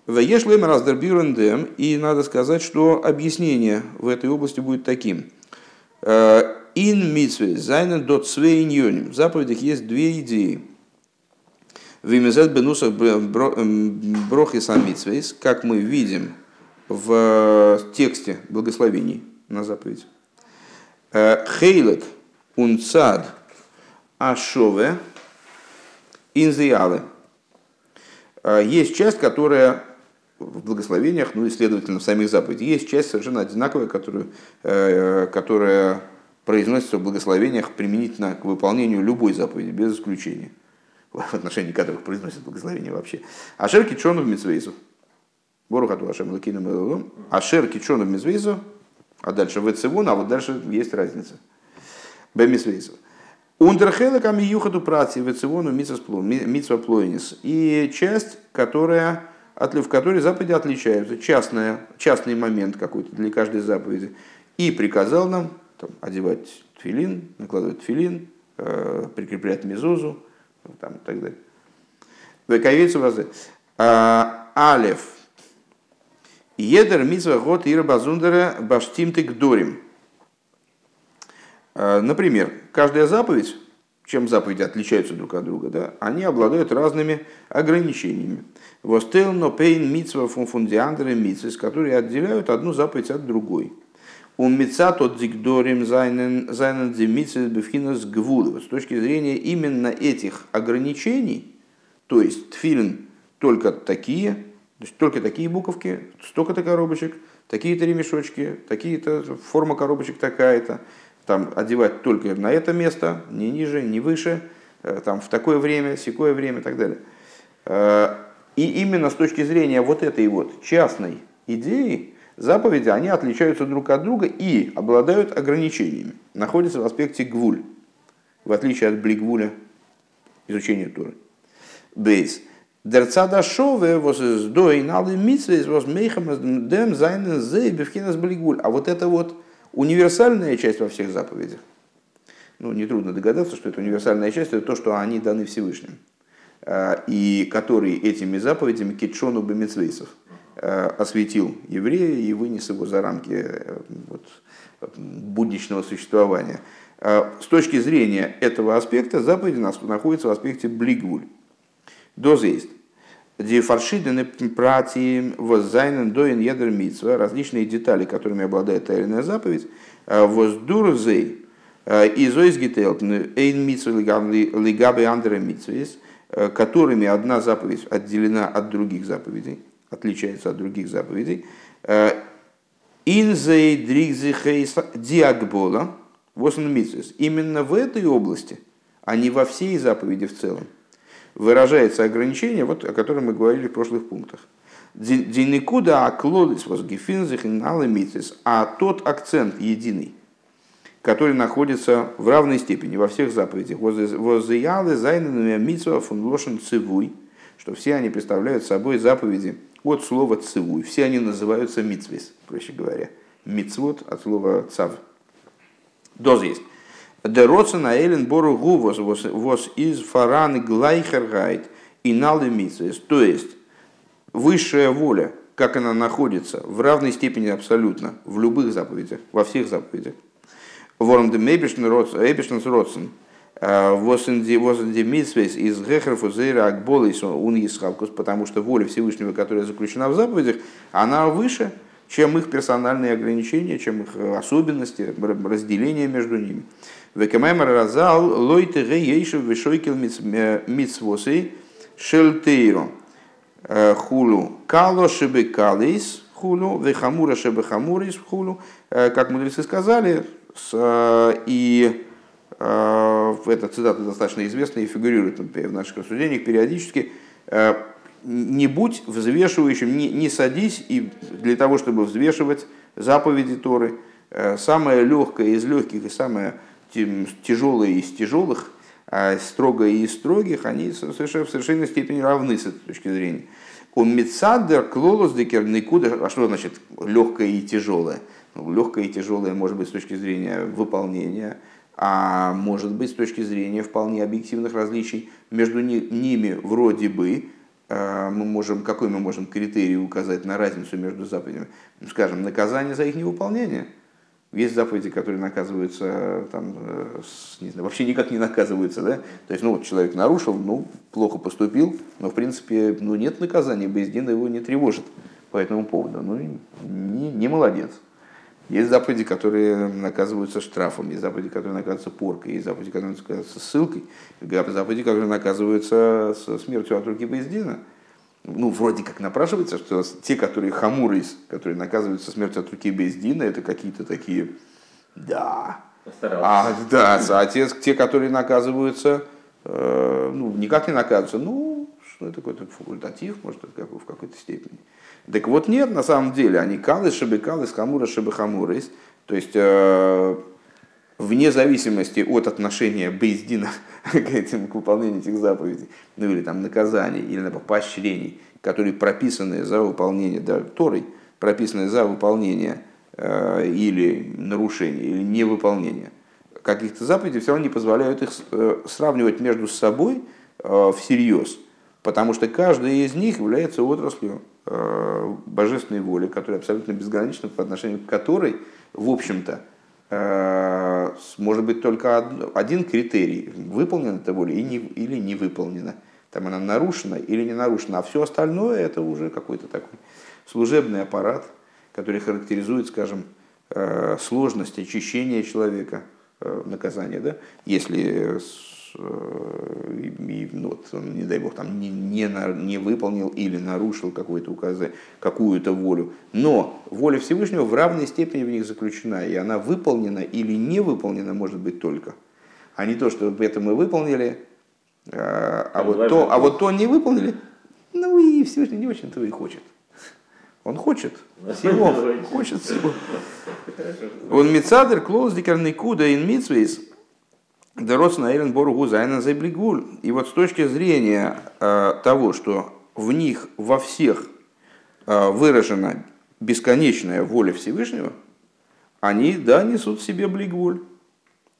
Веешлем раздербирендем, и надо сказать, что объяснение в этой области будет таким. Э, ин митсве зайнен дот свейньоним. В заповедях есть две идеи. Вимезет бенусах брохис амитсвейс, как мы видим в тексте благословений на заповедь. Э, Хейлек унцад ашове инзиалы. Э, есть часть, которая в благословениях, ну и, следовательно, в самих заповедях. Есть часть совершенно одинаковая, которую, э, которая произносится в благословениях применительно к выполнению любой заповеди, без исключения, в отношении которых произносят благословение вообще. Ашер кичону в митсвейзу. Борухату Ашем Лакину Мелолом. Ашер кичону в митсвейзу. А дальше в а вот дальше есть разница. Бемисвейзу. Ундерхелек амиюхаду прати вецевону митсва плойнис. И часть, которая, в которой заповеди отличаются. Частная, частный момент какой-то для каждой заповеди. И приказал нам там, одевать тфилин, накладывать тфилин, э, прикреплять мезузу там, и так далее. Вековицу вазы. А, алев. Едер митсва год ира базундера баштим дорим. Э, например, каждая заповедь, чем заповеди отличаются друг от друга, да, они обладают разными ограничениями. Востел но пейн митсва фунфундиандеры митсвис, которые отделяют одну заповедь от другой. У митца тот дикдорим зайнен демитсвис бифхинас гвулы. С точки зрения именно этих ограничений, то есть тфилин только такие, то есть только такие буковки, столько-то коробочек, такие-то ремешочки, такие-то форма коробочек такая-то, там одевать только на это место, не ниже, не выше, э, там в такое время, секое время и так далее. Э, и именно с точки зрения вот этой вот частной идеи, заповеди, они отличаются друг от друга и обладают ограничениями, находятся в аспекте гвуль, в отличие от блигвуля изучения Туры. Бейс. Дерцада шове воз издой налы митсвейс воз мейхам дем зайнен зей блигвуль. А вот это вот Универсальная часть во всех заповедях, ну, нетрудно догадаться, что это универсальная часть, это то, что они даны Всевышним, а, и который этими заповедями Кетшону Бемицвейсов а, осветил еврея и вынес его за рамки э, вот, будничного существования. С точки зрения этого аспекта заповеди находятся в аспекте блигуль. Доза есть. Die verschiedene прати воззайнен доин ядер митцва, различные детали, которыми обладает тайная заповедь, воздурзей, изоизгителтн, эйн митцва лигабе андера митцвис, которыми одна заповедь отделена от других заповедей, отличается от других заповедей, инзей дригзихейс диагбола, восн митцвис. Именно в этой области, а не во всей заповеди в целом выражается ограничение, вот, о котором мы говорили в прошлых пунктах. Диникуда аклолис возгефинзих а тот акцент единый, который находится в равной степени во всех заповедях. Возыялы зайненами митсва фунлошен цивуй, что все они представляют собой заповеди от слова цивуй. Все они называются митсвис, проще говоря. Мицвод от слова цав. Доз есть. Дероцен Эйлен Бору Гувос вос из фаран глайхергайт и налемицес. То есть, высшая воля, как она находится в равной степени абсолютно в любых заповедях, во всех заповедях. Ворм де Мейбишнс Родсен, из Гехерфу Зейра Акболис он Исхалкус, потому что воля Всевышнего, которая заключена в заповедях, она выше, чем их персональные ограничения, чем их особенности, разделение между ними. Векамаймар разал лойте ге ейшев вишойкил мицвосей шельтейро хулу кало шебе калис хулу вехамура шебе хамурис хулу. Как мудрецы сказали, и эта цитата достаточно известная и фигурирует в наших рассуждениях периодически, не будь взвешивающим, не, не садись и для того, чтобы взвешивать заповеди Торы, самое легкое из легких и самое тяжелые из тяжелых, а строгое из строгих, они совершенно, в совершенной степени равны с этой точки зрения. У Мецадер Клолос Декер Никуда, а что значит легкое и тяжелое? Ну, легкое и тяжелое может быть с точки зрения выполнения, а может быть с точки зрения вполне объективных различий между ними вроде бы, а, мы можем, какой мы можем критерий указать на разницу между заповедями? Ну, скажем, наказание за их невыполнение – есть заповеди, которые наказываются, там, э, не знаю, вообще никак не наказываются, да? То есть, ну, вот человек нарушил, ну, плохо поступил, но, в принципе, ну, нет наказания, Бездина его не тревожит по этому поводу. Ну, не, не молодец. Есть заповеди, которые наказываются штрафом, есть заповеди, которые наказываются поркой, есть заповеди, которые наказываются ссылкой, есть заповеди, которые наказываются смертью от руки Бездина ну, вроде как напрашивается, что те, которые хамурис, которые наказываются смертью от руки Бездина, это какие-то такие, да, а, да, а те, те, которые наказываются, э, ну, никак не наказываются, ну, что это какой-то факультатив, может, это в какой-то степени. Так вот нет, на самом деле, они калы, шибы калы, хамура, шибы хамурис, то есть, э, вне зависимости от отношения Бейздина <laughs> к, этим, к выполнению этих заповедей, ну или там наказаний, или например, поощрений, которые прописаны за выполнение, да, Торой, прописаны за выполнение э, или нарушение, или невыполнение каких-то заповедей, все равно не позволяют их э, сравнивать между собой э, всерьез, потому что каждая из них является отраслью божественной воли, которая абсолютно безгранична по отношению к которой, в общем-то, Э, может быть только один критерий, выполнена эта воля или не выполнена. Там она нарушена или не нарушена, а все остальное это уже какой-то такой служебный аппарат, который характеризует, скажем, э, сложность очищения человека, э, наказания. Да? Если Э, и, ну, вот, он, не дай бог, там не, не, не выполнил или нарушил какое-то указание, какую-то волю. Но воля Всевышнего в равной степени в них заключена, и она выполнена или не выполнена может быть только. А не то, что это мы выполнили, а, а, вот, то, а вот то не выполнили, ну и Всевышний не очень-то и хочет. Он хочет всего, хочет всего. Он мецадер клоус дикарный куда ин митсвейс Дерос на Эйлен Боргу Зайна Зайблигуль. И вот с точки зрения э, того, что в них во всех э, выражена бесконечная воля Всевышнего, они, да, несут в себе блигвуль.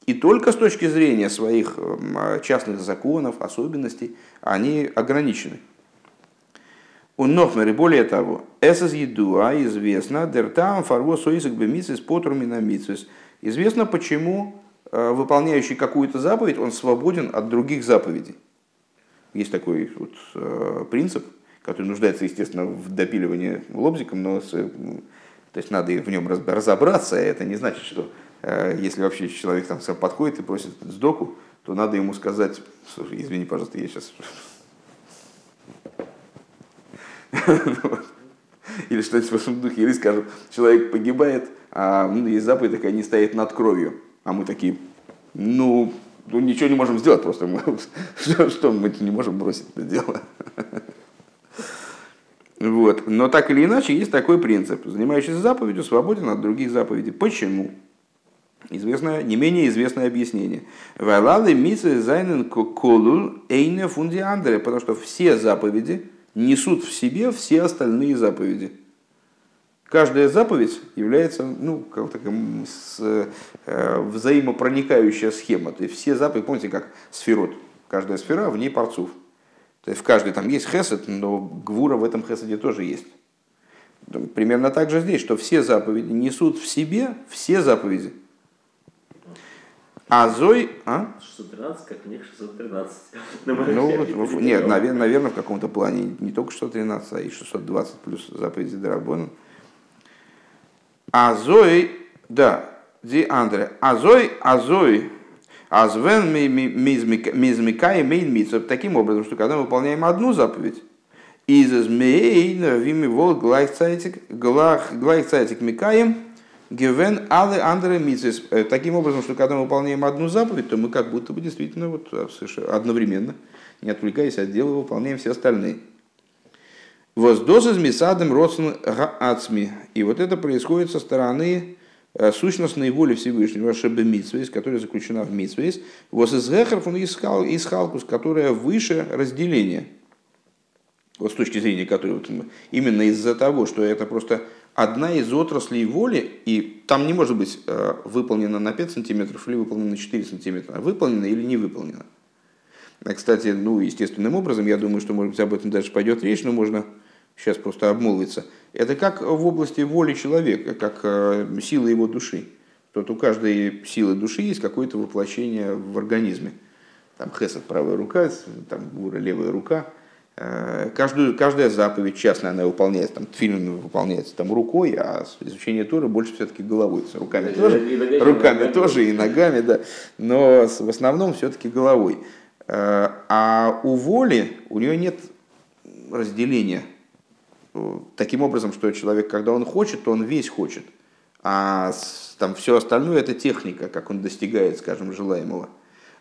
И только с точки зрения своих э, частных законов, особенностей, они ограничены. У Нохмери, более того, эсэс едуа известно, дертам фарво соисак бемицис потрумина. Известно, почему выполняющий какую-то заповедь, он свободен от других заповедей. Есть такой вот принцип, который нуждается, естественно, в допиливании лобзиком, но с, то есть надо в нем разобраться, это не значит, что если вообще человек там подходит и просит сдоку, то надо ему сказать, слушай, извини, пожалуйста, я сейчас <laughs> Или что-нибудь в этом духе. Или скажем, человек погибает, а ну, есть заповедь такая, не стоит над кровью. А мы такие, ну, ну ничего не можем сделать просто. Мы, что, <laughs> что мы не можем бросить это дело. <laughs> Вот. Но так или иначе, есть такой принцип. Занимающийся заповедью свободен от других заповедей. Почему? Известное, не менее известное объяснение. Вайлады митсы зайнен колул эйне фунди потому что все заповеди, несут в себе все остальные заповеди. Каждая заповедь является ну, как такая с, э, взаимопроникающая схема. То есть все заповеди, помните, как сферот. Каждая сфера, в ней парцув. То есть в каждой там есть хесед, но гвура в этом хеседе тоже есть. Примерно так же здесь, что все заповеди несут в себе все заповеди. А Зой... А? 613, как мне 613. <laughs> Ну, нет, наверное, наверное, в каком-то плане не только 613, а и 620 плюс заповеди Дарабона. А Зой, да, Ди Андре. А Зой, а Зой, Азвен мизмикай мейн митцов. Таким образом, что когда мы выполняем одну заповедь, из змеин вими вол глайцайтик глайцайтик микаем, Гевен алы андре митсис. Э, таким образом, что когда мы выполняем одну заповедь, то мы как будто бы действительно вот а, одновременно, не отвлекаясь от дела, выполняем все остальные. Воздоза с мисадом родствен ацми. И вот это происходит со стороны э, сущностной воли Всевышнего, Шебе Митсвейс, которая заключена в Митсвейс, вот из Гехарф он из Халкус, которая выше разделения. Вот с точки зрения которой, именно из-за того, что это просто одна из отраслей воли, и там не может быть э, выполнено на 5 сантиметров или выполнено на 4 сантиметра, а выполнено или не выполнено. А, кстати, ну, естественным образом, я думаю, что, может быть, об этом дальше пойдет речь, но можно сейчас просто обмолвиться. Это как в области воли человека, как э, силы его души. Тут у каждой силы души есть какое-то воплощение в организме. Там хесед правая рука, там гура левая рука – Э, каждую, каждая заповедь частная, она выполняется, там, тфилин выполняется там, рукой, а изучение Торы больше все-таки головой. Руками, тоже, и руками тоже и ногами, да, но в основном все-таки головой. Э, а у воли, у нее нет разделения. Таким образом, что человек, когда он хочет, то он весь хочет. А там все остальное это техника, как он достигает, скажем, желаемого.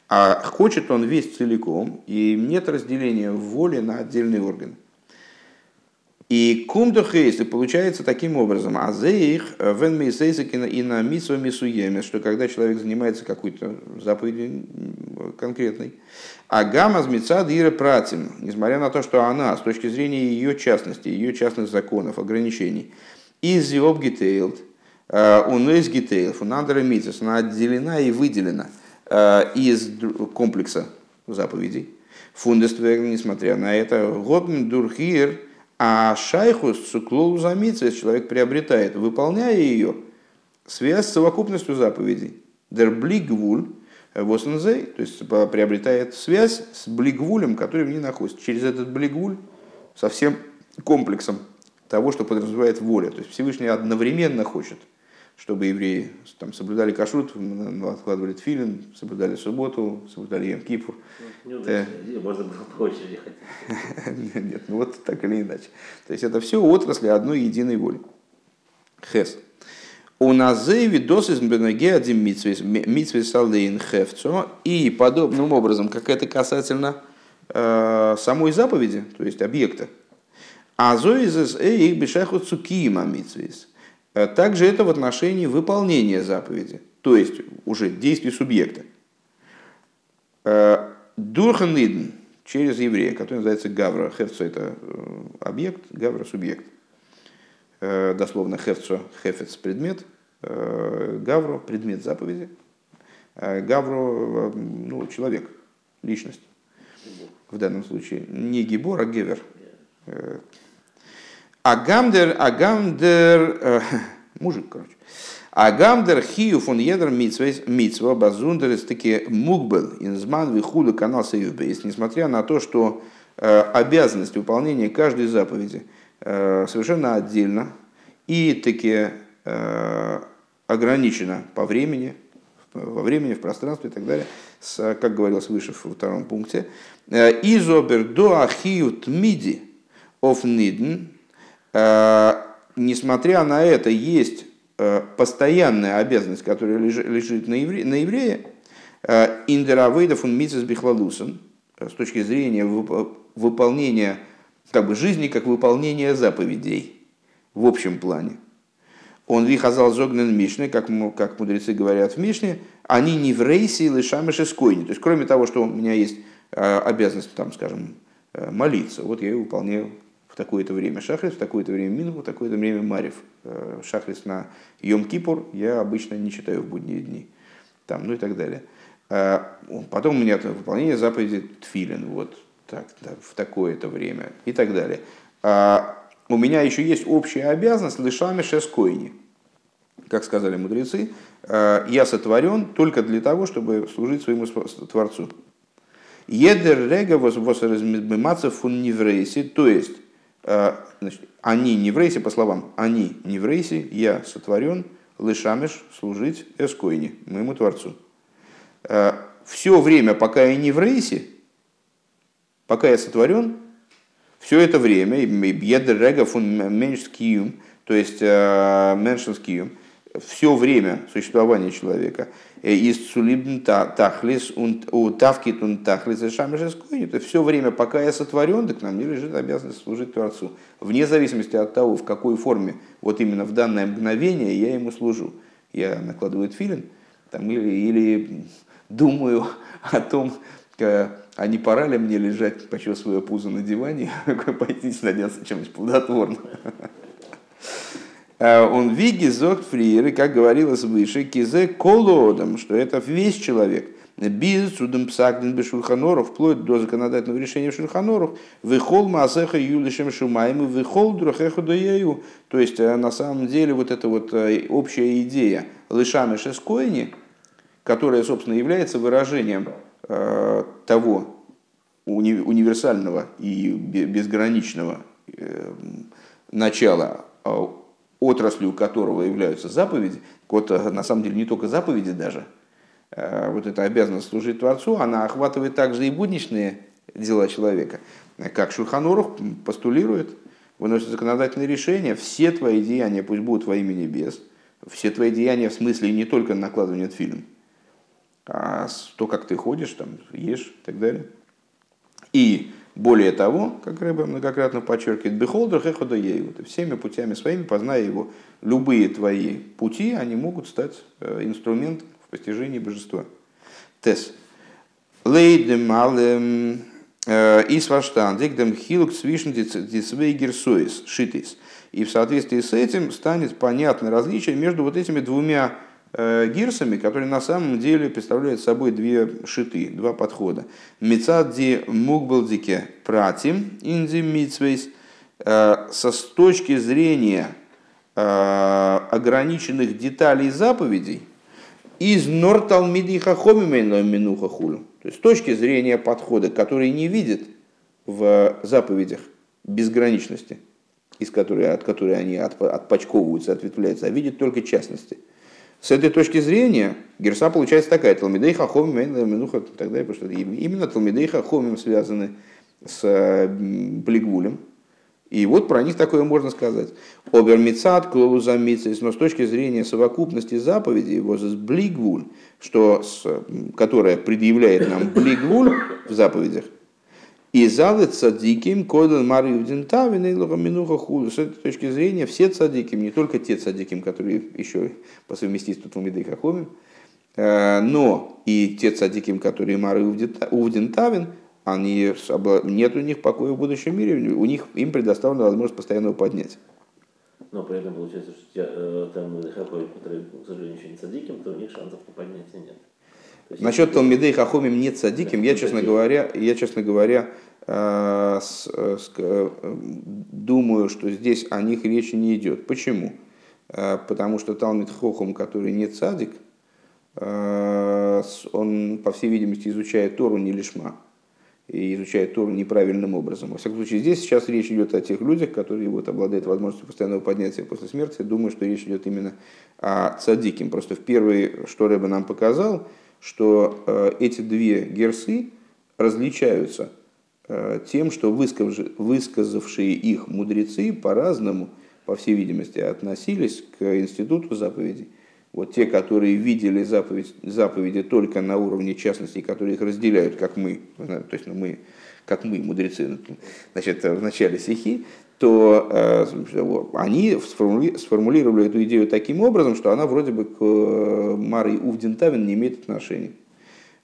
А хочет он весь целиком, и нет разделения в воле на отдельные органы. И кумдухейс, и получается таким образом, а их вен и на митсва мисуеме, что когда человек занимается какой-то заповедью конкретной, а гамма мецад ира пратим, несмотря на то, что она, с точки зрения ее частности, ее частных законов, ограничений, из обгитейлд, унес гитейлд, фунандера митсас, она отделена и выделена – Э, из комплекса заповедей. Фундествер, несмотря на это, Готн Дурхир, а шайхус цуклоу замится, человек приобретает, выполняя ее, связь с совокупностью заповедей. Дер блигвуль, восензей, то есть приобретает связь с блигвулем, который в ней находится. Через этот блигвуль со всем комплексом того, что подразумевает воля. То есть Всевышний одновременно хочет – чтобы евреи там, соблюдали кашрут, откладывали тфилин, соблюдали субботу, соблюдали Ем Ну, э, можно было <laughs> по очереди. <laughs> Нет, ну вот так или иначе. То есть это все отрасли одной единой воли. Хес. У назеви дос из один митсвис салдейн хевцо. И подобным образом, как это касательно э, самой заповеди, то есть объекта. А зоизес эй бешаху цукима митсвис. Э, также это в отношении выполнения заповеди, то есть уже действий субъекта. Э, Дурханидн через еврея, который называется Гавра. Хевцо – это э, объект, Гавра – субъект. Дословно Хевцо – хефец – предмет, Гавро – предмет заповеди, Гавро – ну, человек, личность. В данном случае не Гибор, а Гевер. Агамдер, агамдер, э, <laughs> мужик, короче. А гамдер хию фон едер митцва базундер таки мукбел инзман вихуду канал Союзбейс, несмотря на то, что э, обязанность выполнения каждой заповеди э, совершенно отдельно и таки э, ограничена по времени, во времени, в пространстве и так далее, с, как говорилось выше во втором пункте. Изобер до ахиют миди of ниден, несмотря на это, есть постоянная обязанность, которая лежит на, евре, на еврее, э, индеравейдов он митцес бихлалусен, э, с точки зрения выполнения как бы, жизни как выполнения заповедей в общем плане. Он вихазал зогнен Мишны, как, как мудрецы говорят в Мишне, они не в рейсе и лишамеш искойни. То есть, кроме того, что у меня есть обязанность, там, скажем, молиться, вот я ее выполняю такое-то время шахрис, в такое-то время мингу, в такое-то время марев. Э, шахрис на Йом-Кипур я обычно не читаю в будние дни. Там, ну и так далее. Э, потом у меня выполнение заповеди Тфилин, вот так, да, в такое-то время и так далее. А у меня еще есть общая обязанность лишами шескойни. Как сказали мудрецы, э, я сотворен только для того, чтобы служить своему Творцу. Едер рега возразмиматься фун неврейси, то есть значит, они не в рейсе, по словам, они не в рейсе, я сотворен, лышамеш служить эскойни, моему Творцу. Э, все время, пока я не в рейсе, пока я сотворен, все это время, бьедрега фун меньшскиюм, то есть э, меньшинскиюм, все время существования человека, э, из сулибн тахлис у тавкит он тахлис и шамешескойни, это все время, пока я сотворен, так на мне лежит обязанность служить Творцу. Вне зависимости от того, в какой форме, вот именно в данное мгновение я ему служу. Я накладываю филин там, или, или думаю <laughs> о том, а не пора ли мне лежать, почесывая пузо на диване, <laughs> пойти заняться чем-нибудь плодотворным. <laughs> Э, он виги зогт фриеры, как говорилось выше, кизе колодом, что это весь человек. Без судом псагден без шульханоров, вплоть до законодательного решения шульханоров, выхол маасеха юлишем шумаем выхол друхеху доею. То есть, э, на самом деле, вот эта вот э, общая идея лышами шескоини, которая, собственно, является выражением того универсального и безграничного начала отраслью которого являются заповеди, вот э, на самом деле не только заповеди даже, э, вот эта обязанность служить Творцу, она охватывает также и будничные дела человека. Как Шульханорух постулирует, выносит законодательные решения, все твои деяния пусть будут во имя небес, все твои деяния в смысле не только накладывания фильм, а то, как ты ходишь, там, ешь и так далее. И более того, как Рэбе многократно подчеркивает, «Бехолдер хэхода ею» – всеми путями своими познай его. Любые твои пути, они могут стать э, инструментом в постижении божества. Тес. Лейдем алем э, из ваштандик дем хилк свишн дисвейгерсуис шитис. И в соответствии с этим станет понятно различие между вот этими двумя гирсами, которые на самом деле представляют собой две шиты, два подхода. Мецадди мукбалдике пратим инди митсвейс э, со с точки зрения э, ограниченных деталей заповедей из нортал минуха хулю. То есть с точки зрения подхода, который не видит в заповедях безграничности, из которой, от которой они отпочковываются, ответвляются, а видит только частности – с этой точки зрения Герса получается такая, Талмидей Хахомим, Минуха так далее, потому что именно Талмидей Хахомим связаны с Блигвулем. И вот про них такое можно сказать. Обермицат, клоузамицис, но с точки зрения совокупности заповедей, возле блигвуль, что, которая предъявляет нам блигвуль в заповедях, и залы цадиким коден марию дентавин и минуха худу. С этой точки зрения все цадиким, не только те цадиким, которые еще по совместительству Талмидей Хахомим, э, но и те цадиким, которые мары увдентавин, они, нет у них покоя в будущем мире, у них им предоставлена возможность постоянного поднятия. Но при этом получается, что те, э, там Хахомим, которые, к сожалению, еще не цадиким, то у них шансов на поднятие нет. Насчет Талмидей Хахомим нет садиким, я, честно говоря, я, честно говоря, э, с, э, думаю, что здесь о них речи не идет. Почему? потому что Талмит Хохом, который не цадик, он, по всей видимости, изучает Тору не лишма и изучает Тору неправильным образом. Во всяком случае, здесь сейчас речь идет о тех людях, которые вот обладают возможностью постоянного поднятия после смерти. Думаю, что речь идет именно о цадиким. Просто в первый, что Рэба нам показал, что э, эти две герсы различаются э, тем, что высказавшие их мудрецы по-разному, по всей видимости, относились к институту заповедей. Вот те, которые видели заповедь, заповеди только на уровне частностей, которые их разделяют, как мы, то есть ну, мы, как мы, мудрецы, значит, в начале стихи, то э, они сформулировали эту идею таким образом, что она вроде бы к э, Марой Увдентавин не имеет отношения.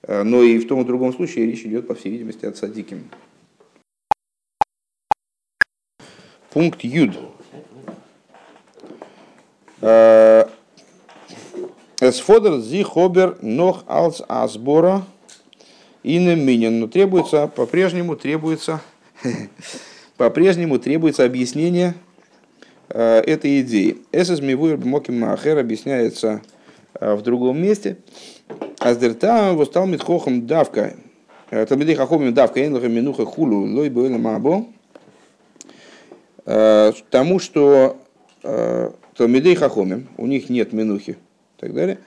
Э, но и в том и другом случае речь идет, по всей видимости, о садиким. Пункт Юд. Эсфодер зи хобер нох алс асбора и минин. Но требуется, по-прежнему требуется, <laughs> по-прежнему требуется объяснение э, этой идеи. Эсэс мивуэр бмоким махер объясняется э, в другом месте. Аздерта восстал митхохом давка. Э, Талмидей хахомим давка энлаха минуха хулу лой бэла мабо. Тому, что Талмидей хахомим, у них нет минухи и так далее.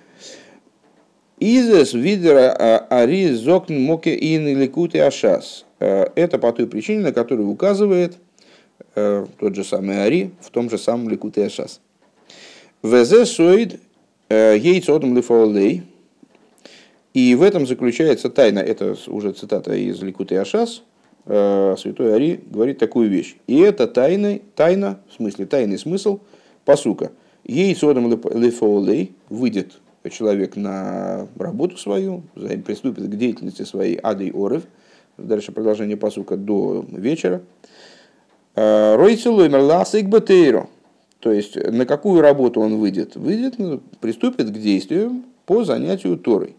Изес видера ари зокн моке ин ликуты ашас. Э, это по той причине, на которую указывает э, тот же самый Ари в том же самом ликуте ашас. Везе соид ейц одам лифаолей. И в этом заключается тайна, это уже цитата из Ликуты Ашас, э, святой Ари говорит такую вещь. И это тайна, тайна, в смысле тайный смысл, посука – Ей содом лефоулей выйдет человек на работу свою, приступит к деятельности своей адой орев, дальше продолжение посука до вечера. А, Ройцелоймер ласик батейро. То есть, на какую работу он выйдет? Выйдет, ну, приступит к действию по занятию Торой.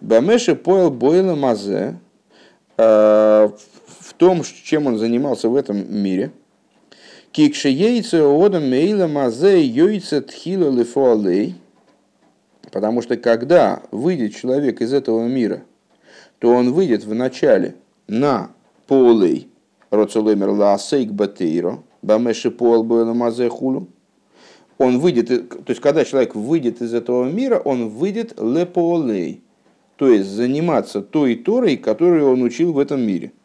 Бамеши поел бойла мазе а, в том, чем он занимался в этом мире – Кикши яйца одам мейла мазе яйца тхила лифуалей. Потому что когда выйдет человек из этого мира, то он выйдет вначале на полей роцелемер ласейк батейро, бамеши пол было мазе хулу. Он выйдет, то есть когда человек выйдет из этого мира, он выйдет леполей, то есть заниматься той Торой, которую он учил в этом мире –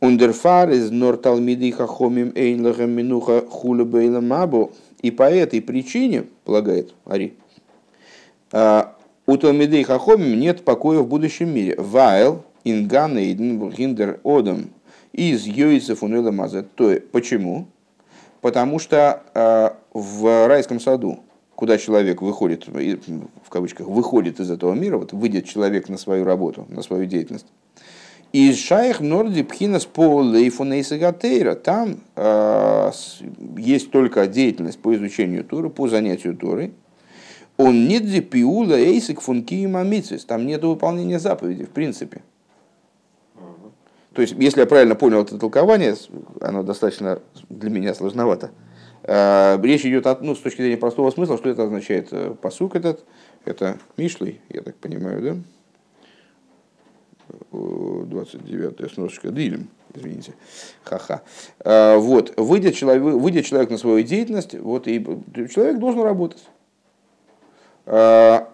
Ундерфар из Норталмиды Хахомим Эйнлахам Минуха Хуля Бейла Мабу. И по этой причине, полагает Ари, а, у Талмидей Хахомим нет покоя в будущем мире. Вайл, Инган, Эйден, Гиндер, Одам из Йоисов Унела Маза. То почему? Потому что а, в райском саду, куда человек выходит, в кавычках, выходит из этого мира, вот выйдет человек на свою работу, на свою деятельность, из шайх норди пхинас по лейфунейсагатейра. Там э, есть только деятельность по изучению Туры, по занятию Туры. Он нет пиула эйсик функи и мамицис. Там нет выполнения заповеди, в принципе. То есть, если я правильно понял это толкование, оно достаточно для меня сложновато. Э, речь идет от, ну, с точки зрения простого смысла, что это означает. Э, посук этот, это Мишлей, я так понимаю, да? 29 сносочка Дилем, извините, ха-ха. А, вот, выйдет человек, выйдет человек на свою деятельность, вот, и человек должен работать. А,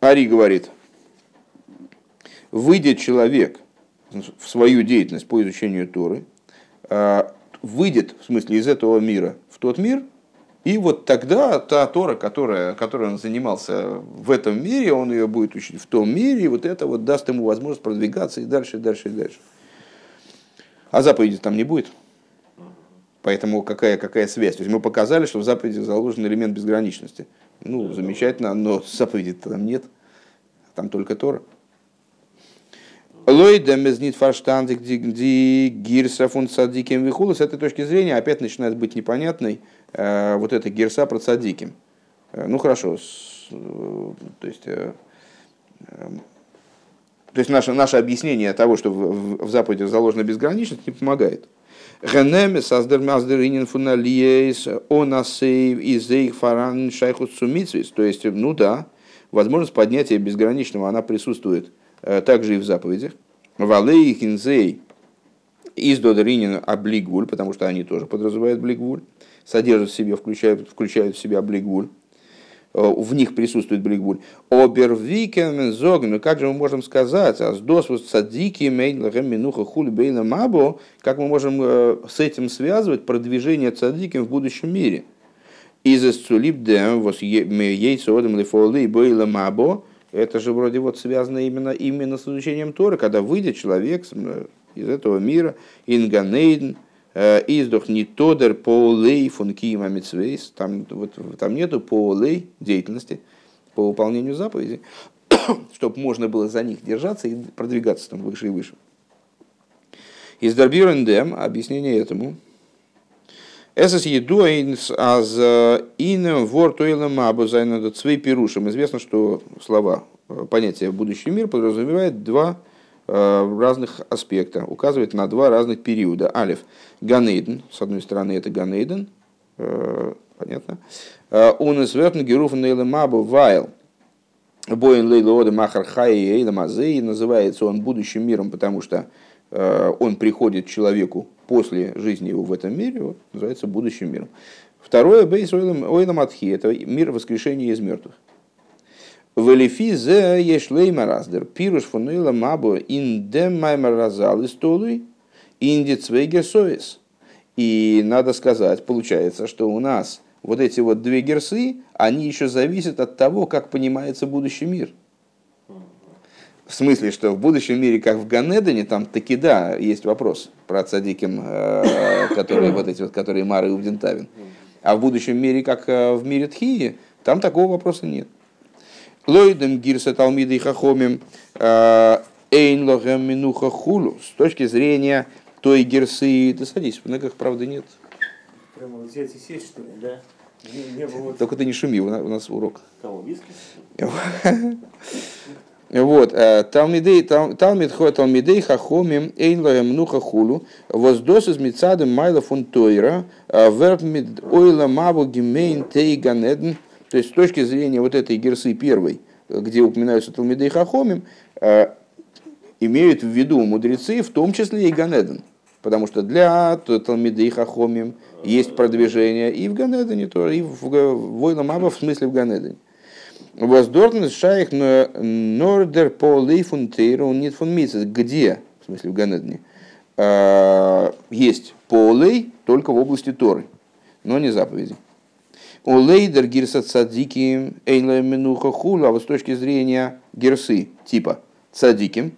Ари говорит, выйдет человек в свою деятельность по изучению Торы, а, выйдет, в смысле, из этого мира в тот мир, и вот тогда та Тора, которая, которой он занимался в этом мире, он ее будет учить в том мире, и вот это вот даст ему возможность продвигаться и дальше, и дальше, и дальше. А заповеди там не будет. Поэтому какая, какая связь? То есть мы показали, что в заповеди заложен элемент безграничности. Ну, замечательно, но заповеди там нет. Там только Тора. Лойда мезнит фарштандик ди гирса фун садиким вихула. С этой точки зрения опять начинает быть непонятной э, вот эта гирса про садиким. Э, ну хорошо, э, то есть, то есть наше, наше объяснение того, что в, в, в заповеди заложена безграничность, не помогает. Генеме создер маздеринин фуналиес онасейв изейх фаран шайхут сумицвис. То есть, ну да, возможность поднятия безграничного, она присутствует э, также и в заповедях. Валей хинзей из додеринин облигвуль, потому что они тоже подразумевают блигвуль, содержат в себе, включают, включают в себя блигвуль. Э, в них присутствует блигбуль. Обервикен зог, ну как же мы можем сказать, а с досвус цадики минуха хули бейна мабо, как мы можем э, с этим связывать продвижение цадиким в будущем мире? Из цулип дем вос яйца одем лифоли бейла мабо, это же вроде вот связано именно, именно с изучением Торы, когда выйдет человек э, из этого мира, инганейден, Э, издох не тодер поулей фон киима митсвейс, там, вот, там нету поулей деятельности по выполнению заповедей, <coughs> чтобы можно было за них держаться и продвигаться там выше и выше. Из Дарбирендем объяснение этому. Эсэс еду аз инем вортуэлем абу зайнадо цвей пирушем. Известно, что слова, э, понятие будущий мир подразумевает два Э, разных аспекта, указывает на два разных периода. Алиф Ганейден, с одной стороны это Ганейден, э, понятно. Э, он из Вертн Геруфен Мабу Вайл. Боин Лейла Ода Махар Мазей называется он будущим миром, потому что он приходит человеку после жизни его в этом мире, вот, называется будущим миром. Второе, Бейс Ойлам Атхи, это мир воскрешения из мертвых. Велифи зе ешлейма раздер. Пируш фунуила мабо индем маймар разал истолуй инди цвейгер совес. И надо сказать, получается, что у нас вот эти вот две герсы, они еще зависят от того, как понимается будущий мир. В смысле, что в будущем мире, как в Ганедане, там таки да, есть вопрос про цадиким, э, которые вот эти вот, которые Мары и Увдентавин. А в будущем мире, как э, в мире Тхии, там такого вопроса нет. Лойдем гирса талмиды и хахомим э, эйн минуха хулу. С точки зрения той гирсы, ты садись, в ногах правда нет. Прямо взять и сесть, что ли? Да. Не, не было... Только ты не шуми, у нас урок. Кого, виски? <laughs> Вот, э, Талмидей, Талмид хо Талмидей хахомим эйнлая мнуха хулу, воздос из мицадем майла фун тойра, э, верб мид ойла маву гимейн тей ганеден, то есть с точки зрения вот этой герсы первой, где упоминаются Талмидей Хахомим, э, имеют в виду мудрецы, в том числе и Ганеден. Потому что для Талмидей Хахомим есть продвижение и в Ганедене тоже, и в Война Маба, в смысле в Ганедене. Воздортн шайх нордер по лейфун тейру нит фун Где, в смысле в Ганедене, э, есть полей только в области Торы, но не заповеди. У лейдер гирса цадики эйла минуха хула, а вот с точки зрения гирсы типа цадиким,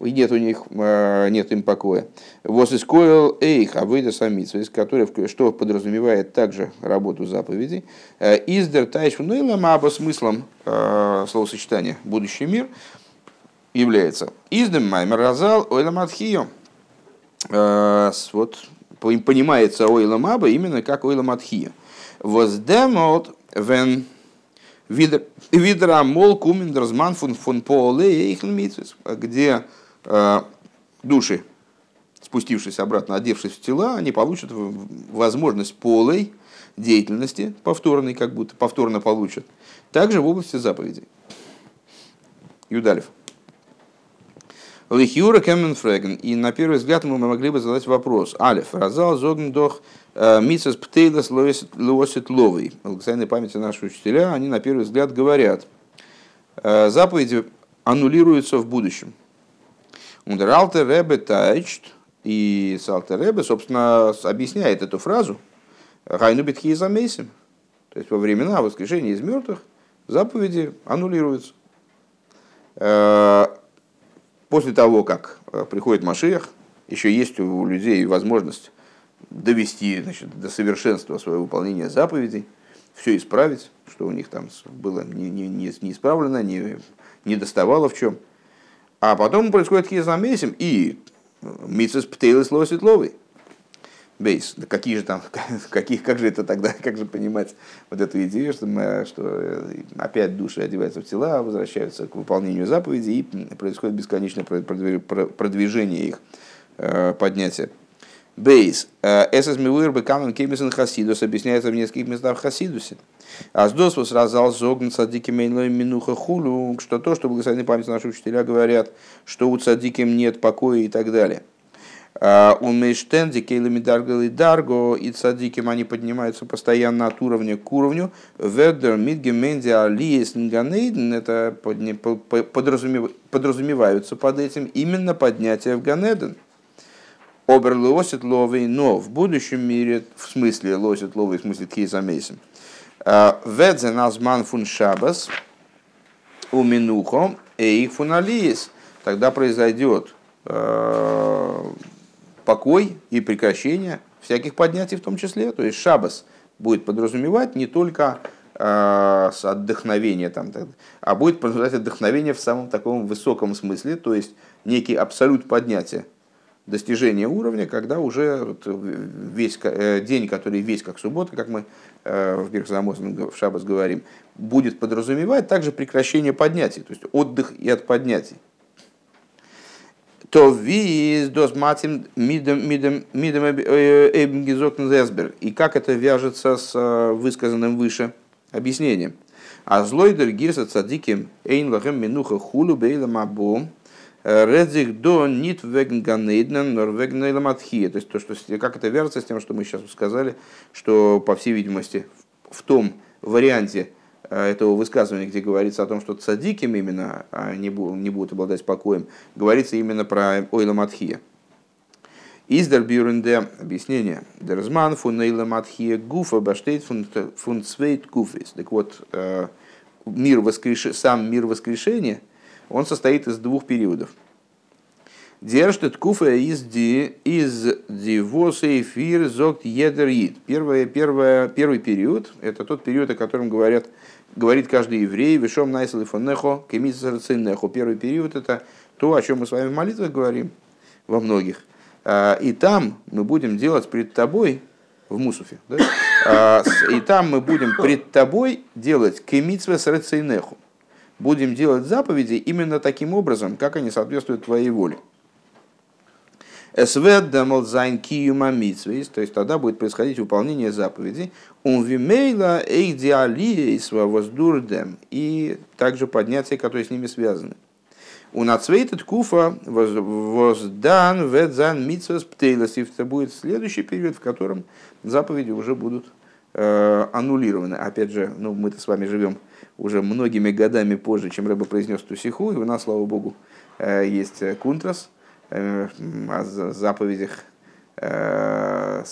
нет у них, э, нет им покоя. Вот искоил эйх, а выйда самица, из которой, что подразумевает также работу заповедей. Э, издер тайш ну и ламаба смыслом э, словосочетания будущий мир является издем маймер разал ойламатхио. Вот понимается ойламаба именно как ойламатхио. Воздемот вен видрамол кумендерсман фун фун поле эйхлмитсвис, где э, души, спустившись обратно, одевшись в тела, они получат возможность полой деятельности, повторной, как будто повторно получат, также в области заповедей. Юдалев. Лихюра Кеменфреген. И на первый взгляд мы могли бы задать вопрос. Алиф. Разал зогндох э, мисас птейлас лосит ловый. Благословенной памяти наши учителя, они на первый взгляд говорят, э, заповеди аннулируются в будущем. Ундералте Ребе Тайчт, и Салте Ребе, собственно, объясняет эту фразу. Гайну битхи замесим. То есть во времена воскрешения из мертвых заповеди аннулируются. Э, после того, как э, приходит Машиях, еще есть у людей возможность довести значит, до совершенства свое выполнение заповедей, все исправить, что у них там было не, не, не, не исправлено, не, не доставало в чем. А потом происходит хизамесим и митсис птейлы слова светловый бейс. Да какие же там, <laughs> каких, как же это тогда, <laughs> как же понимать вот эту идею, что, мы, что э, опять души одеваются в тела, возвращаются к выполнению заповедей и происходит бесконечное продвижение их, э, поднятия Бейс. Эсэс мивуэр бекамен кемисен хасидус объясняется в нескольких местах в хасидусе. А с досвус разал зогн цадики мейнлой минуха хулу, что то, что благословенные память наши учителя говорят, что у цадиким нет покоя и так далее. А, у Мейштенди, Кейлами Даргал и Дарго, и цадиким они поднимаются постоянно от уровня к уровню. Ведер, Мидгеменди, Алиес, Нганейден, это подразумеваются под этим именно поднятие в Ганеден. Обер лосит ловый, но в будущем мире, в смысле лосит ловый, в смысле кейса мейсом. А, Ведзе назман фун шабас у минухо эйх фун алиес. Тогда произойдет а, покой и прекращение всяких поднятий в том числе. То есть шабас будет подразумевать не только э, отдохновение, там, а будет подразумевать отдохновение в самом таком высоком смысле, то есть некий абсолют поднятия, достижение уровня, когда уже весь э, день, который весь как суббота, как мы э, в Бирхзамозен в Шабас говорим, будет подразумевать также прекращение поднятий, то есть отдых и от поднятий то виз дос матим мидем мидем мидем эбнгизокн зесбер. И как это вяжется с э, высказанным выше объяснением. А злойдер гирса цадиким эйн лахем минуха хулу бейла мабом э, редзих до нит веген ганейднен нор веген. То есть то, что, как это вяжется с тем, что мы сейчас сказали, что по всей видимости в том варианте, Э, этого высказывания, где говорится о том, что цадиким именно а не, будут обладать покоем, говорится именно про Ойла Матхия. Издер Бюренде объяснение. Дерзман фун Ойла Матхия гуфа баштейт фун цвейт гуфрис. Так вот, э, мир воскреш... сам мир воскрешения, он состоит из двух периодов. Держит куфа из ди из дивоса эфир зогт едер ид. Первый, первый, период – это тот период, о котором говорят говорит каждый еврей, вишом найсел и фоннехо, кемисарциннехо. Первый период это то, о чем мы с вами в молитвах говорим, во многих. А, и там мы будем делать пред тобой, в Мусуфе, да? А, и там мы будем пред тобой делать кемитсве с Будем делать заповеди именно таким образом, как они соответствуют твоей воле. Киюма митсвейс, то есть тогда будет происходить выполнение заповедей. Он вимейла воздурдем, и также поднятие, которые с ними связаны. У нацвейтед куфа воздан ведзан митсвес птейлас, это будет следующий период, в котором заповеди уже будут э, аннулированы. Опять же, ну, мы-то с вами живем уже многими годами позже, чем Рэба произнес Тусиху, и у нас, слава богу, э, есть Кунтрас, Э, о заповедях э,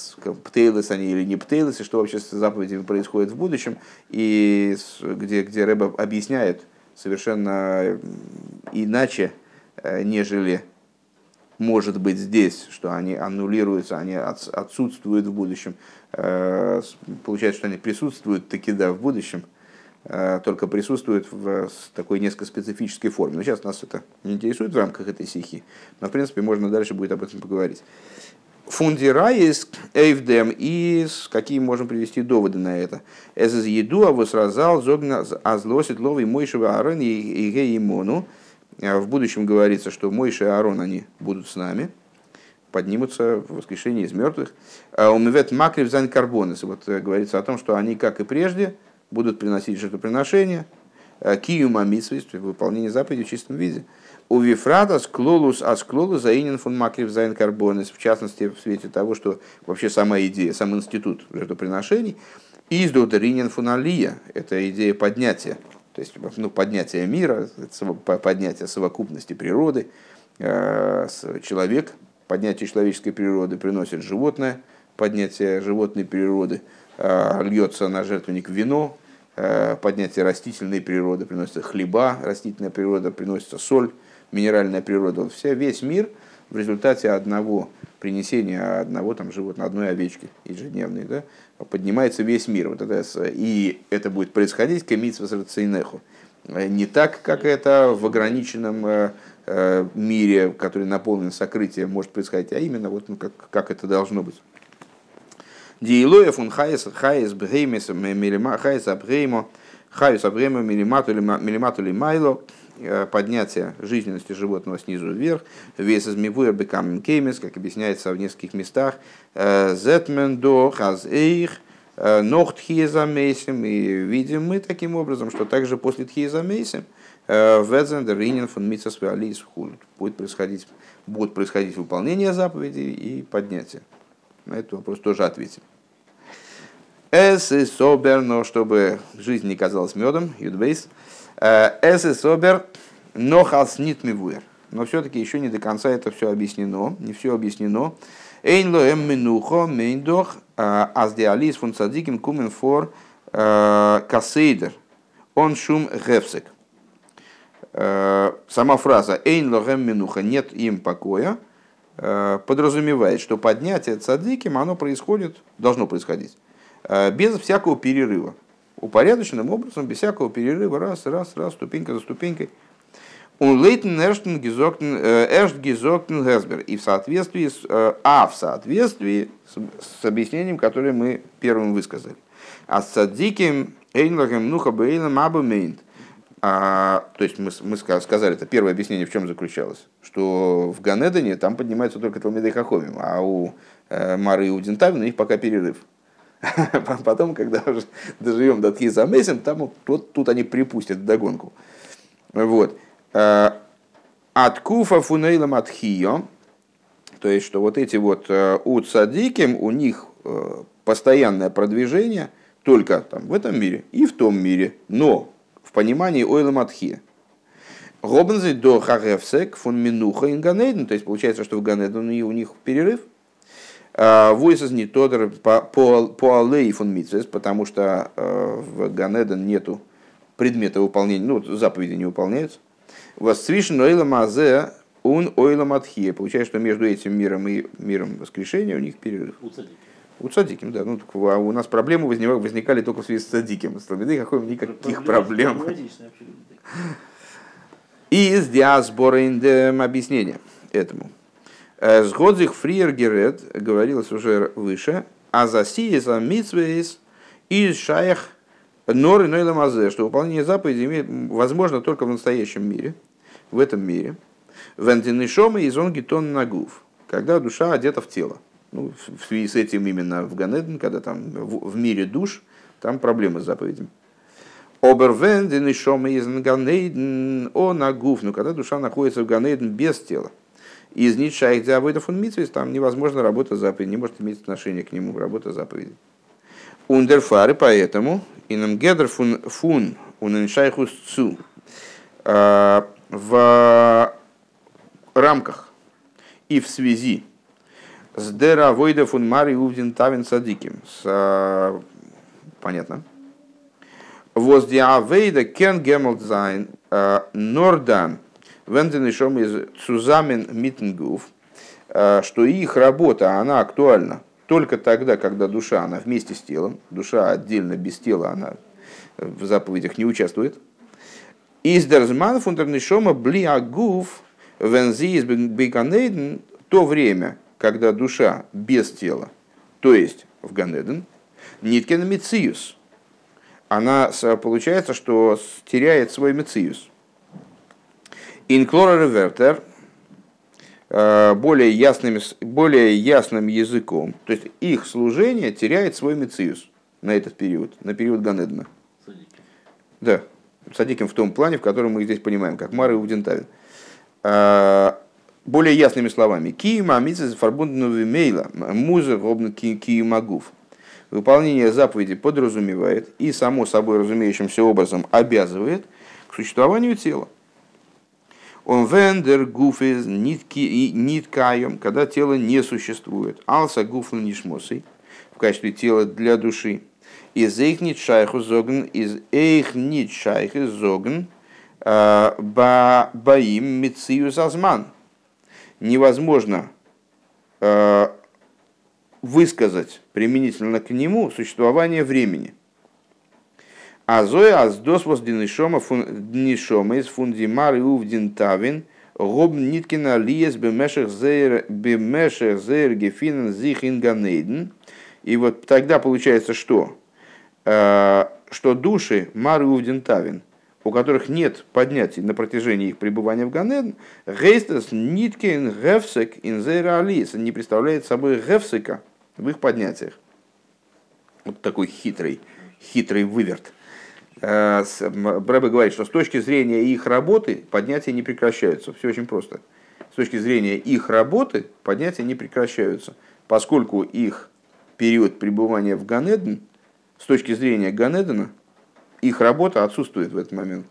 птейлес они или не птейлес, и что вообще с заповедями происходит в будущем, и где, где Рэба объясняет совершенно иначе, э, нежели может быть здесь, что они аннулируются, они отсутствуют в будущем. Получается, что они присутствуют таки да в будущем, Э, только присутствует в такой несколько специфической форме. Но сейчас нас это не интересует в рамках этой стихи, но в принципе можно дальше будет об этом поговорить. און די ראיה אויף דעם и какие можем привести доводы на это. עס איז ידוע, וואָס רז״ל זאָגן אַז לעתיד לבוא משה ואהרן עמהם. Э, в будущем говорится, что Мойше и Аарон они будут с нами, поднимутся в воскрешении из мертвых. Э, און מ'וועט מקריב זיין קרבנות. Вот говорится о том, что они, как и прежде, будут приносить жертвоприношения, э, קיום המצוות, то есть выполнение заповедей в чистом виде. ובפרט אַז כללות אַז כללות הענין פון מקריב זיין קרבנות, в частности, в свете того, что вообще сама идея, сам институт жертвоприношений, איז דער ענין פון עליה, это идея поднятия, то есть ну, поднятие мира, поднятие совокупности природы, э, человек, поднятие человеческой природы приносит животное, поднятие животной природы, э, льется на жертвенник вино, поднятие растительной природы, приносится хлеба, растительная природа, приносится соль, минеральная природа. Вся, весь мир в результате одного принесения одного там, животного, одной овечки ежедневной, да, поднимается весь мир. Вот это, и это будет происходить кемитсва рацинеху. Э, не так, как это в ограниченном э, мире, который наполнен сокрытием, может происходить, а именно вот, ну, как, как это должно быть. די העלאה פון חיות חיות מלמטה חיות הבהמה חיות הבהמה מלמטה מלמטה למעלה э, поднятия жизненности животного снизу вверх, ווי עס איז מבואר בכמה מקומות, как объясняется в нескольких местах, э, זעט מען דאָך אַז אויך, נאָך תחיית המתים, и видим мы таким образом, что также после תחיית המתים, וועט זיין דער ענין פון מצוות עליות будет происходить, будет происходить выполнение заповедей и поднятие. На этот вопрос тоже ответим. Эс и собер, но чтобы жизнь не казалась медом, юдбейс. Эс и собер, но халснит мивуэр. Но все-таки еще не до конца это все объяснено, не все объяснено. Эйн ло эм минухо мейндох аздеалис фун садиким кумен фор касейдер. Он шум гефсек. Э, сама фраза «эйн логем минуха» «нет им покоя» э, подразумевает, что поднятие цадиким, оно происходит, должно происходить, э, без всякого перерыва. Упорядоченным образом, без всякого перерыва, раз, раз, раз, ступенька за ступенькой. Он лейтен эршт гизоктен гесбер. И в соответствии с, а в соответствии с, с объяснением, которое мы первым высказали. А с цадиким эйнлагем нуха бейлем абу мейнт. А, то есть мы, мы сказали, это первое объяснение в чем заключалось, что в Ганедане там поднимается только Талмидей Хахомим, а у э, Мары и у Дентавина их пока перерыв. <laughs> Потом, когда уже доживем до Тхиза Мейсен, там вот, тут они припустят догонку. Вот. Э, от Куфа Фунейлам от Хио, то есть, что вот эти вот э, у Цадиким, у них э, постоянное продвижение только там, в этом мире и в том мире, но в понимании ойла матхи. Робензи до харевсек фон минуха инганейден, то есть получается, что в Ганеден у них перерыв. А, Войсес не тодер по аллей фон митцес, потому что а, в Ганеден нету предмета выполнения, ну, заповеди не выполняются. Восцвишен ойла мазе он ойла матхия. Получается, что между этим миром и миром воскрешения у них перерыв. У цадиким, да. Ну, а у нас проблемы возникали только в связи с цадиким. С какой никаких проблем. И из диасбора объяснение этому. Э, Сгодзих Фриер Герет, говорилось уже выше, а за сиеса митсвейс из шаях норы нойлемазе, что выполнение заповедей имеет, возможно только в настоящем мире, в этом мире. Вентинишома и зонгитон нагув, когда душа одета в тело. Ну, в связи с этим именно в Ганеден, когда там в, мире душ, там проблемы с заповедями. Обервенден и шома из Ганейден, о нагуф, но когда душа находится в Ганейден без тела. Из Нитшайх Диавойдов он Митвис, там невозможно работа заповеди, не может иметь отношение к нему работа заповеди. Ундерфары, поэтому, инам гедер фун, фун уненшайхус цу, а, в рамках и в связи с Дера Войда фун Мари Увдин Тавин Садиким. С, а, понятно. Воз Вейда кен гемелт зайн а, Нордан Венден из Цузамен Митенгуф, а, что их работа, она актуальна только тогда, когда душа, она вместе с телом, душа отдельно без тела, она в заповедях не участвует. Из Дерзман фундернишома бли агуф вензи из беканейден то время, когда душа без тела, то есть в Ганеден, ниткин мициус, она получается, что теряет свой мициус. Инклора ревертер, э, более, ясным, более ясным языком, то есть их служение теряет свой мициус на этот период, на период Ганедна. Да, садиким в том плане, в котором мы здесь понимаем, как Мара и Удентавин. Э, более ясными словами. Киима митсис фарбундну мейла муза робн киимагув. Выполнение заповеди подразумевает и само собой разумеющимся образом обязывает к существованию тела. Он вендер гуфез ниткаем, когда тело не существует. Алса гуфл нишмосой в качестве тела для души. Из эйх нит шайху зогн, из эйх нит шайху зогн, а, баим мициус азман – невозможно э, высказать применительно к нему существование времени. А зоя аздос воз динишома днишома из фундимар и увдин тавин гоб ниткина лиес бемешех зейр зейр гефинен зих инганейден. И вот тогда получается что? Э, что души мар и увдин тавин, у которых нет поднятий на протяжении их пребывания в Ганеден, гейстес ниткин гефсек инзейралис не представляет собой гефсека в их поднятиях. Вот такой хитрый, хитрый выверт. Э, Брэбе говорит, что с точки зрения их работы поднятия не прекращаются. Все очень просто. С точки зрения их работы поднятия не прекращаются, поскольку их период пребывания в Ганеден, с точки зрения Ганедена, их работа отсутствует в этот момент.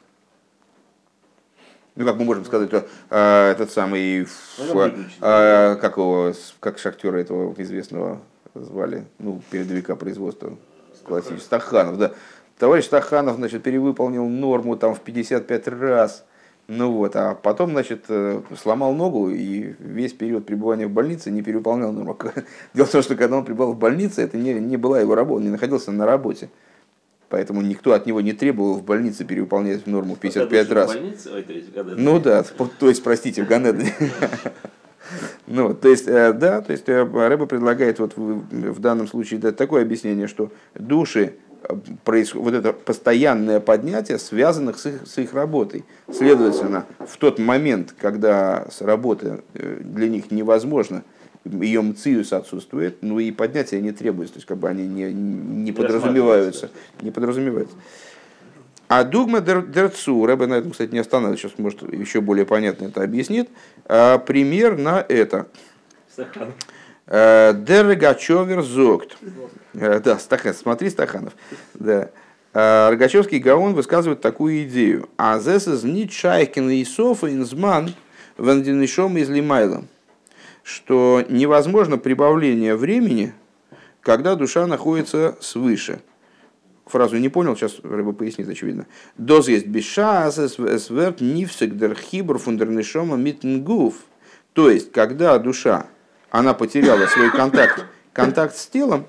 Ну, как мы можем сказать, то, э, этот самый, э, как его, как шахтера этого известного звали, ну, передовика производства классического, Стаханов, да. Товарищ Стаханов, значит, перевыполнил норму там в 55 раз. Ну вот, а потом, значит, э, сломал ногу и весь период пребывания в больнице не перевыполнял норму. <laughs> Дело в том, что когда он пребывал в больнице, это не, не была его работа, он не находился на работе. Поэтому никто от него не требовал в больнице перевыполнять норму 55 раз. В больнице? Ой, ну да, то есть, простите, в Ганедане. <laughs> Ну, то есть, э, да, то есть э, Рэба предлагает вот в, данном случае дать такое объяснение, что души, происходит, вот это постоянное поднятие связанных с их, с их работой. Следовательно, в тот момент, когда с работы для них невозможно, ее мциус отсутствует, ну и поднятия не требуется, то есть как бы они не, не подразумеваются. Не подразумеваются. А дугма дерцу, Рэбе на этом, кстати, не останавливается, сейчас, может, еще более понятно это объяснит. А, пример на это. Э, Дерегачевер зогт. Э, да, Стахан, смотри, Стаханов. Да. А, Рогачевский Гаон высказывает такую идею. А зес из Нитшайкин и Софа инзман вандинишом из Лимайла. Что невозможно прибавление времени, когда душа находится свыше фразу не понял, сейчас рыба пояснит, очевидно. Доз есть бешас, сверт, нивсек, дер хибр, фундернишома, митнгуф. То есть, когда душа, она потеряла свой контакт, контакт с телом,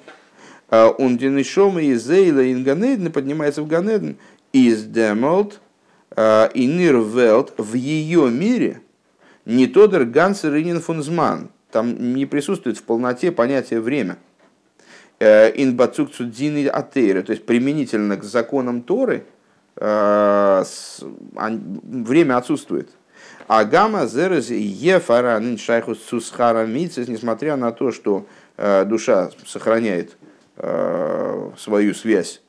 он денишома из зейла инганеден поднимается в ганеден, из демолт, и нирвелт в ее мире, не тодер гансер фунзман, там не присутствует в полноте понятие время – инбацук цудзины атейры, то есть применительно к законам Торы, э, время отсутствует. А гамма зерез ефара шайхус сусхара несмотря на то, что э, душа сохраняет э, свою связь,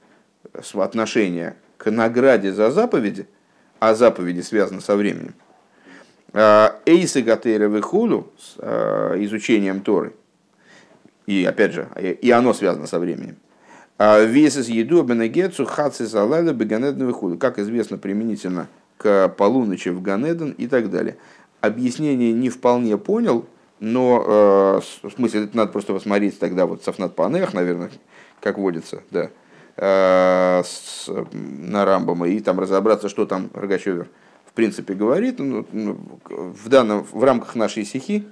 отношение к награде за заповеди, а заповеди связаны со временем, эйсы гатейра вихулу, с изучением Торы – и опять же, и оно связано со временем. А Вес из еду бенегецу хаци залайла беганеден худу, как известно применительно к полуночи в Ганеден и так далее. Объяснение не вполне понял, но э, в смысле это надо просто посмотреть тогда вот Сафнат Панех, наверное, как водится, да, э, с, на Рамбома и там разобраться, что там Рогачевер в принципе говорит. Ну, ну, в, данном, в рамках нашей стихи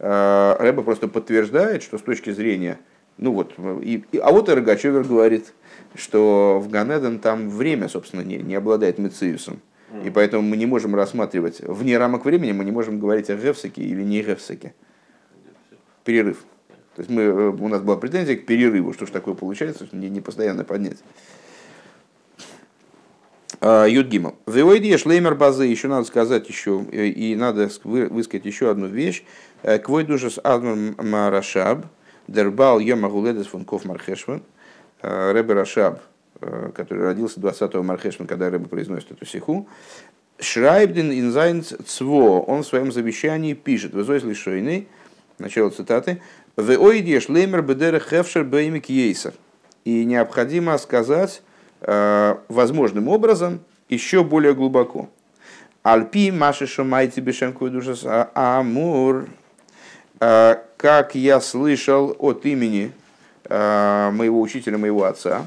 Э, Рэба просто подтверждает, что с точки зрения, ну вот, и, и, а вот и Рогачевер говорит, что в Ганеден там время, собственно, не, не обладает мециусом. И поэтому мы не можем рассматривать, вне рамок времени мы не можем говорить о Гефсаке или не Гефсаке. Перерыв. То есть мы, э, у нас была претензия к перерыву, что ж такое получается, не, не постоянное поднятие. А, Юдгимал. Вивойди шлеймер базы, еще надо сказать еще, э, и надо высказать еще одну вещь. Э, כבוד קדושת אדמו״ר מהרש״ב, דער בעל יום הולדת פון כ״ף מרחשוון. Ребе Рашаб, который родился 20-го мархешван, когда Ребе произносит эту сиху. שרייבט אין זיין צוואה, он в своем завещании пишет, וזה לשונו, начало цитаты, ועוד יש לומר בדרך אפשר בעומק יותר. И необходимо сказать, Э, возможным образом еще более глубоко. Альпи маши шумайте бешем душас амур. Э, как я слышал от имени э, моего учителя, моего отца,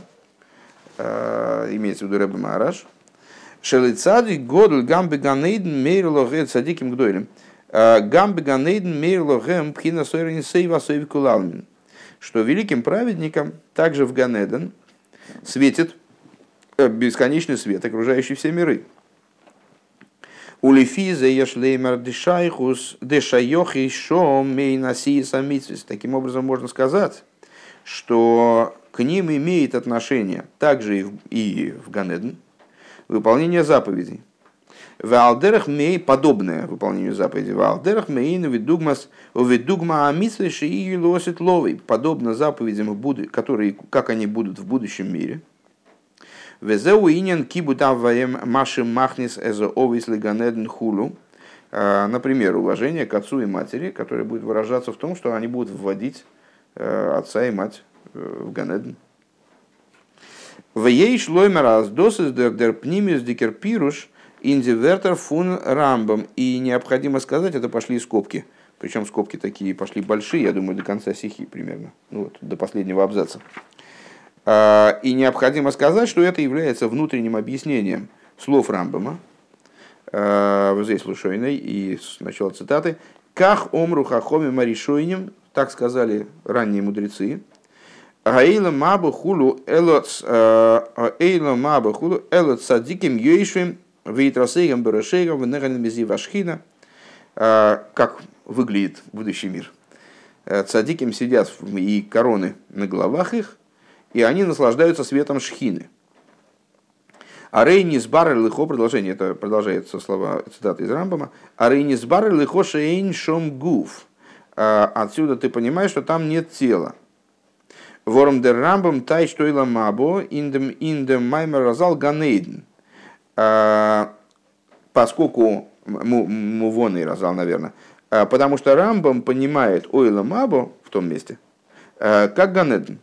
имеется в виду Рэбе Мараш, Шелицади годл гамбе ганейден мейрло садиким гдойлем. Гамбе ганейден мейрло гэм пхина сойрни сейва кулалмин. Что великим праведникам также в Ганеден светит Э, бесконечный свет, окружающий все миры. Улифиза ешлеймер дешайхус дешайохи шом мейнаси самицвис. Таким образом можно сказать, что к ним имеет отношение также и в, и в Ганеден. выполнение заповедей. Валдерах мей подобное выполнению заповедей. Валдерах мейн видугмас видугма амитсвеши и лосит ловый. Подобно заповедям, которые, как они будут в будущем мире. Везеу инин кибутаваем маши махнис эзо овис лиганедн хулу. А, например, уважение к отцу и матери, которое будет выражаться в том, что они будут вводить э, отца и мать в Ганедн. В ей шлоймер аздос дер пнимис дикерпируш индивертер фун рамбом. И необходимо сказать, это пошли скобки. Причем скобки такие пошли большие, я думаю, до конца стихи примерно. Ну вот, до последнего абзаца. А, и необходимо сказать, что это является внутренним объяснением слов Рамбама, а, вот здесь Лушойной, и сначала цитаты, «Ках омру хахоми маришойним», так сказали ранние мудрецы, Гаила маба хулу элот а, эйла маба хулу элот садиким йейшвим вейтрасейгам барашейгам венеганмези вашхина. Как выглядит будущий мир? Цадиким сидят и короны на головах их, и они наслаждаются светом шхины. А рейни сбар лихо, продолжение, это продолжается слова цитаты из Рамбама, а рейни сбар лихо шейн шом гуф. Отсюда ты понимаешь, что там нет тела. Вором дер Рамбам тай что мабо индем индем маймер разал ганейден. А, поскольку мувоный разал, наверное, а, потому что Рамбам понимает ойла мабо в том месте, как ганеден.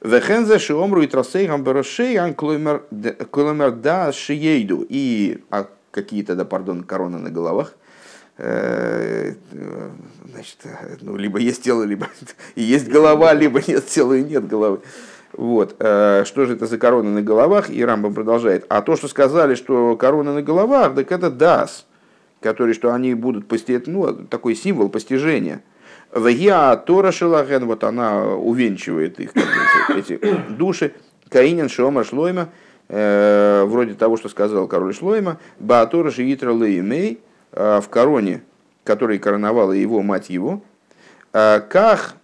Вехензе шиомру и трасейгам барашейган клоймер да шиейду. И а какие-то, да, пардон, короны на головах. Э, значит, ну, либо есть тело, либо <laughs> и есть голова, либо нет тела и нет головы. Вот. Э, что же это за короны на головах? И Рамбам продолжает. А то, что сказали, что короны на головах, так это дас, который, что они будут постигать, ну, такой символ постижения. Вегиа Тора Шелахен, вот она увенчивает их, эти, души. Каинин Шома Шлойма, э, вроде того, что сказал король Шлойма, Баатора Шиитра Леймей, в короне, которой короновала его мать его, э, Ках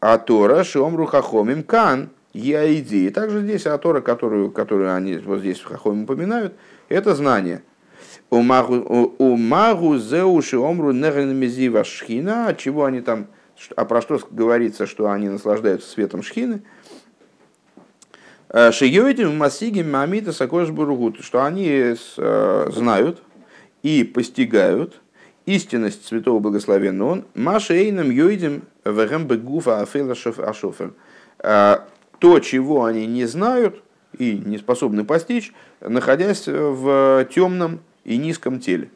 Атора Шомру Хахомим Кан, Яиди. И также здесь Атора, которую, которую они вот здесь в Хахомим упоминают, это знание – у магу зеуши омру неренмезива шхина, от чего они там, а про что говорится, что они наслаждаются светом шхины, э, Шиёйдим масигим мамита сакош буругут, что они э, знают и постигают истинность святого благословенного он, маша эйном йойдим вэгэм бэгуфа афэла ашофер. Э, то, чего они не знают и не способны постичь, находясь в темном и низком теле.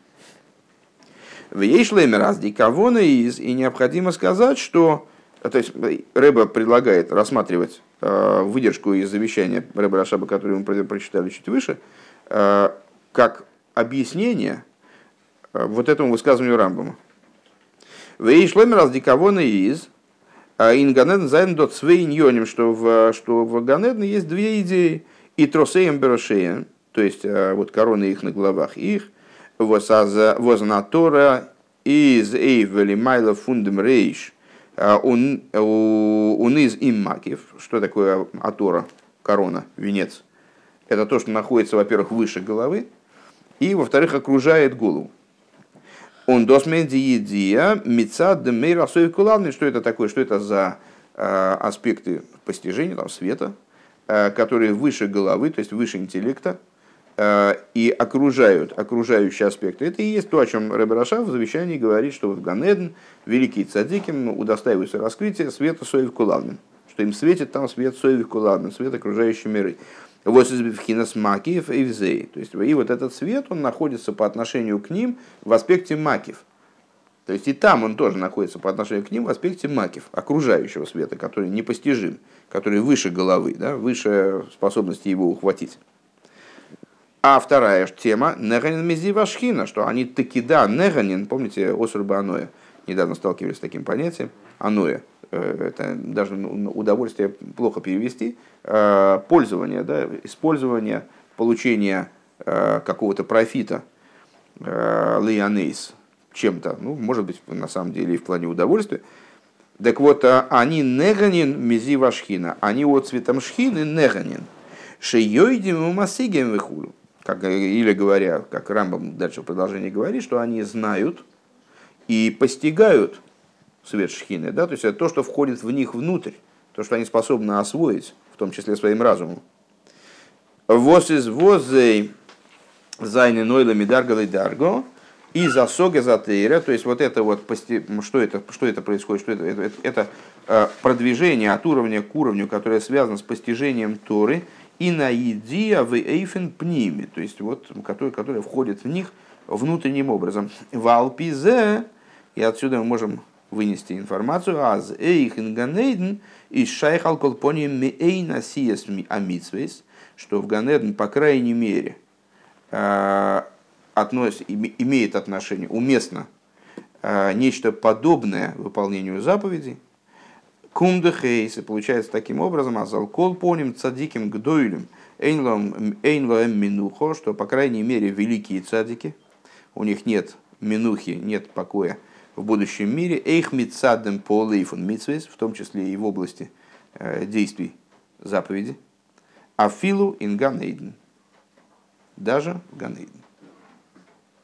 В Ейшлеме раз дикавона из, и необходимо сказать, что то есть Рэба предлагает рассматривать э, выдержку из завещания Рэба Рашаба, который мы прочитали чуть выше, э, как объяснение вот этому высказыванию Рамбама. В Ейшлеме раз дикавона из, Инганеден зайн дот свейньоним, что в, что в Ганедне есть две идеи. И тросеем берошеем, то есть э, вот короны их на головах их, вознатора из эйвели майла фундем рейш, э, он из им макив, что такое атора, корона, венец. Это то, что находится, во-первых, выше головы, и, во-вторых, окружает голову. Он досменди едия мецад демейра что это такое, что это за э, аспекты постижения, там, света, которые выше головы, то есть выше интеллекта, и окружают окружающие аспекты. Это и есть то, о чем Рэбе в завещании говорит, что в Ганеден великие цадиким удостаиваются раскрытия света Соев Кулавным, что им светит там свет Соев Кулавным, свет окружающей миры. Вот из Бифхинас Макиев и Взей. То есть, и вот этот свет, он находится по отношению к ним в аспекте Макив. То есть и там он тоже находится по отношению к ним в аспекте макив, окружающего света, который непостижим, который выше головы, да, выше способности его ухватить. А вторая тема – Неганин Мезивашхина, что они таки да, Неганин, помните, Осурба Аноя, недавно сталкивались с таким понятием, Аноя, э, это даже удовольствие плохо перевести, э, пользование, да, использование, получение э, какого-то профита, леонейс, чем-то, ну, может быть, на самом деле и в плане удовольствия. Так вот, они неганин мези вашхина, они от цветом шхины неганин. Шейойдим и масигем выхулю. Как, или говоря, как Рамбам дальше в продолжении говорит, что они знают и постигают свет шхины, да, то есть это то, что входит в них внутрь, то, что они способны освоить, в том числе своим разумом. Воз из возей зайны нойлами даргалой дарго, и засога затейра, то есть вот это вот, что это, что это происходит, что это, это, это э, продвижение от уровня к уровню, которое связано с постижением Торы, и на идия в эйфен пними, то есть вот, который, который входит в них внутренним образом. В Алпизе, и отсюда мы можем вынести информацию, аз эйх инганейден и шайхал колпони мейна сиес амитсвейс, что в Ганеден, по крайней мере, э, относ, имеет отношение, уместно э, нечто подобное выполнению заповедей, кумдехейс, и получается таким образом, азал кол поним цадиким гдойлем, эйнлоэм минухо, что, по крайней мере, великие цадики, у них нет минухи, нет покоя в будущем мире, эйх митсадем по лейфун митсвейс, в том числе и в области э, действий заповеди, афилу ин ганейден, даже ганейден.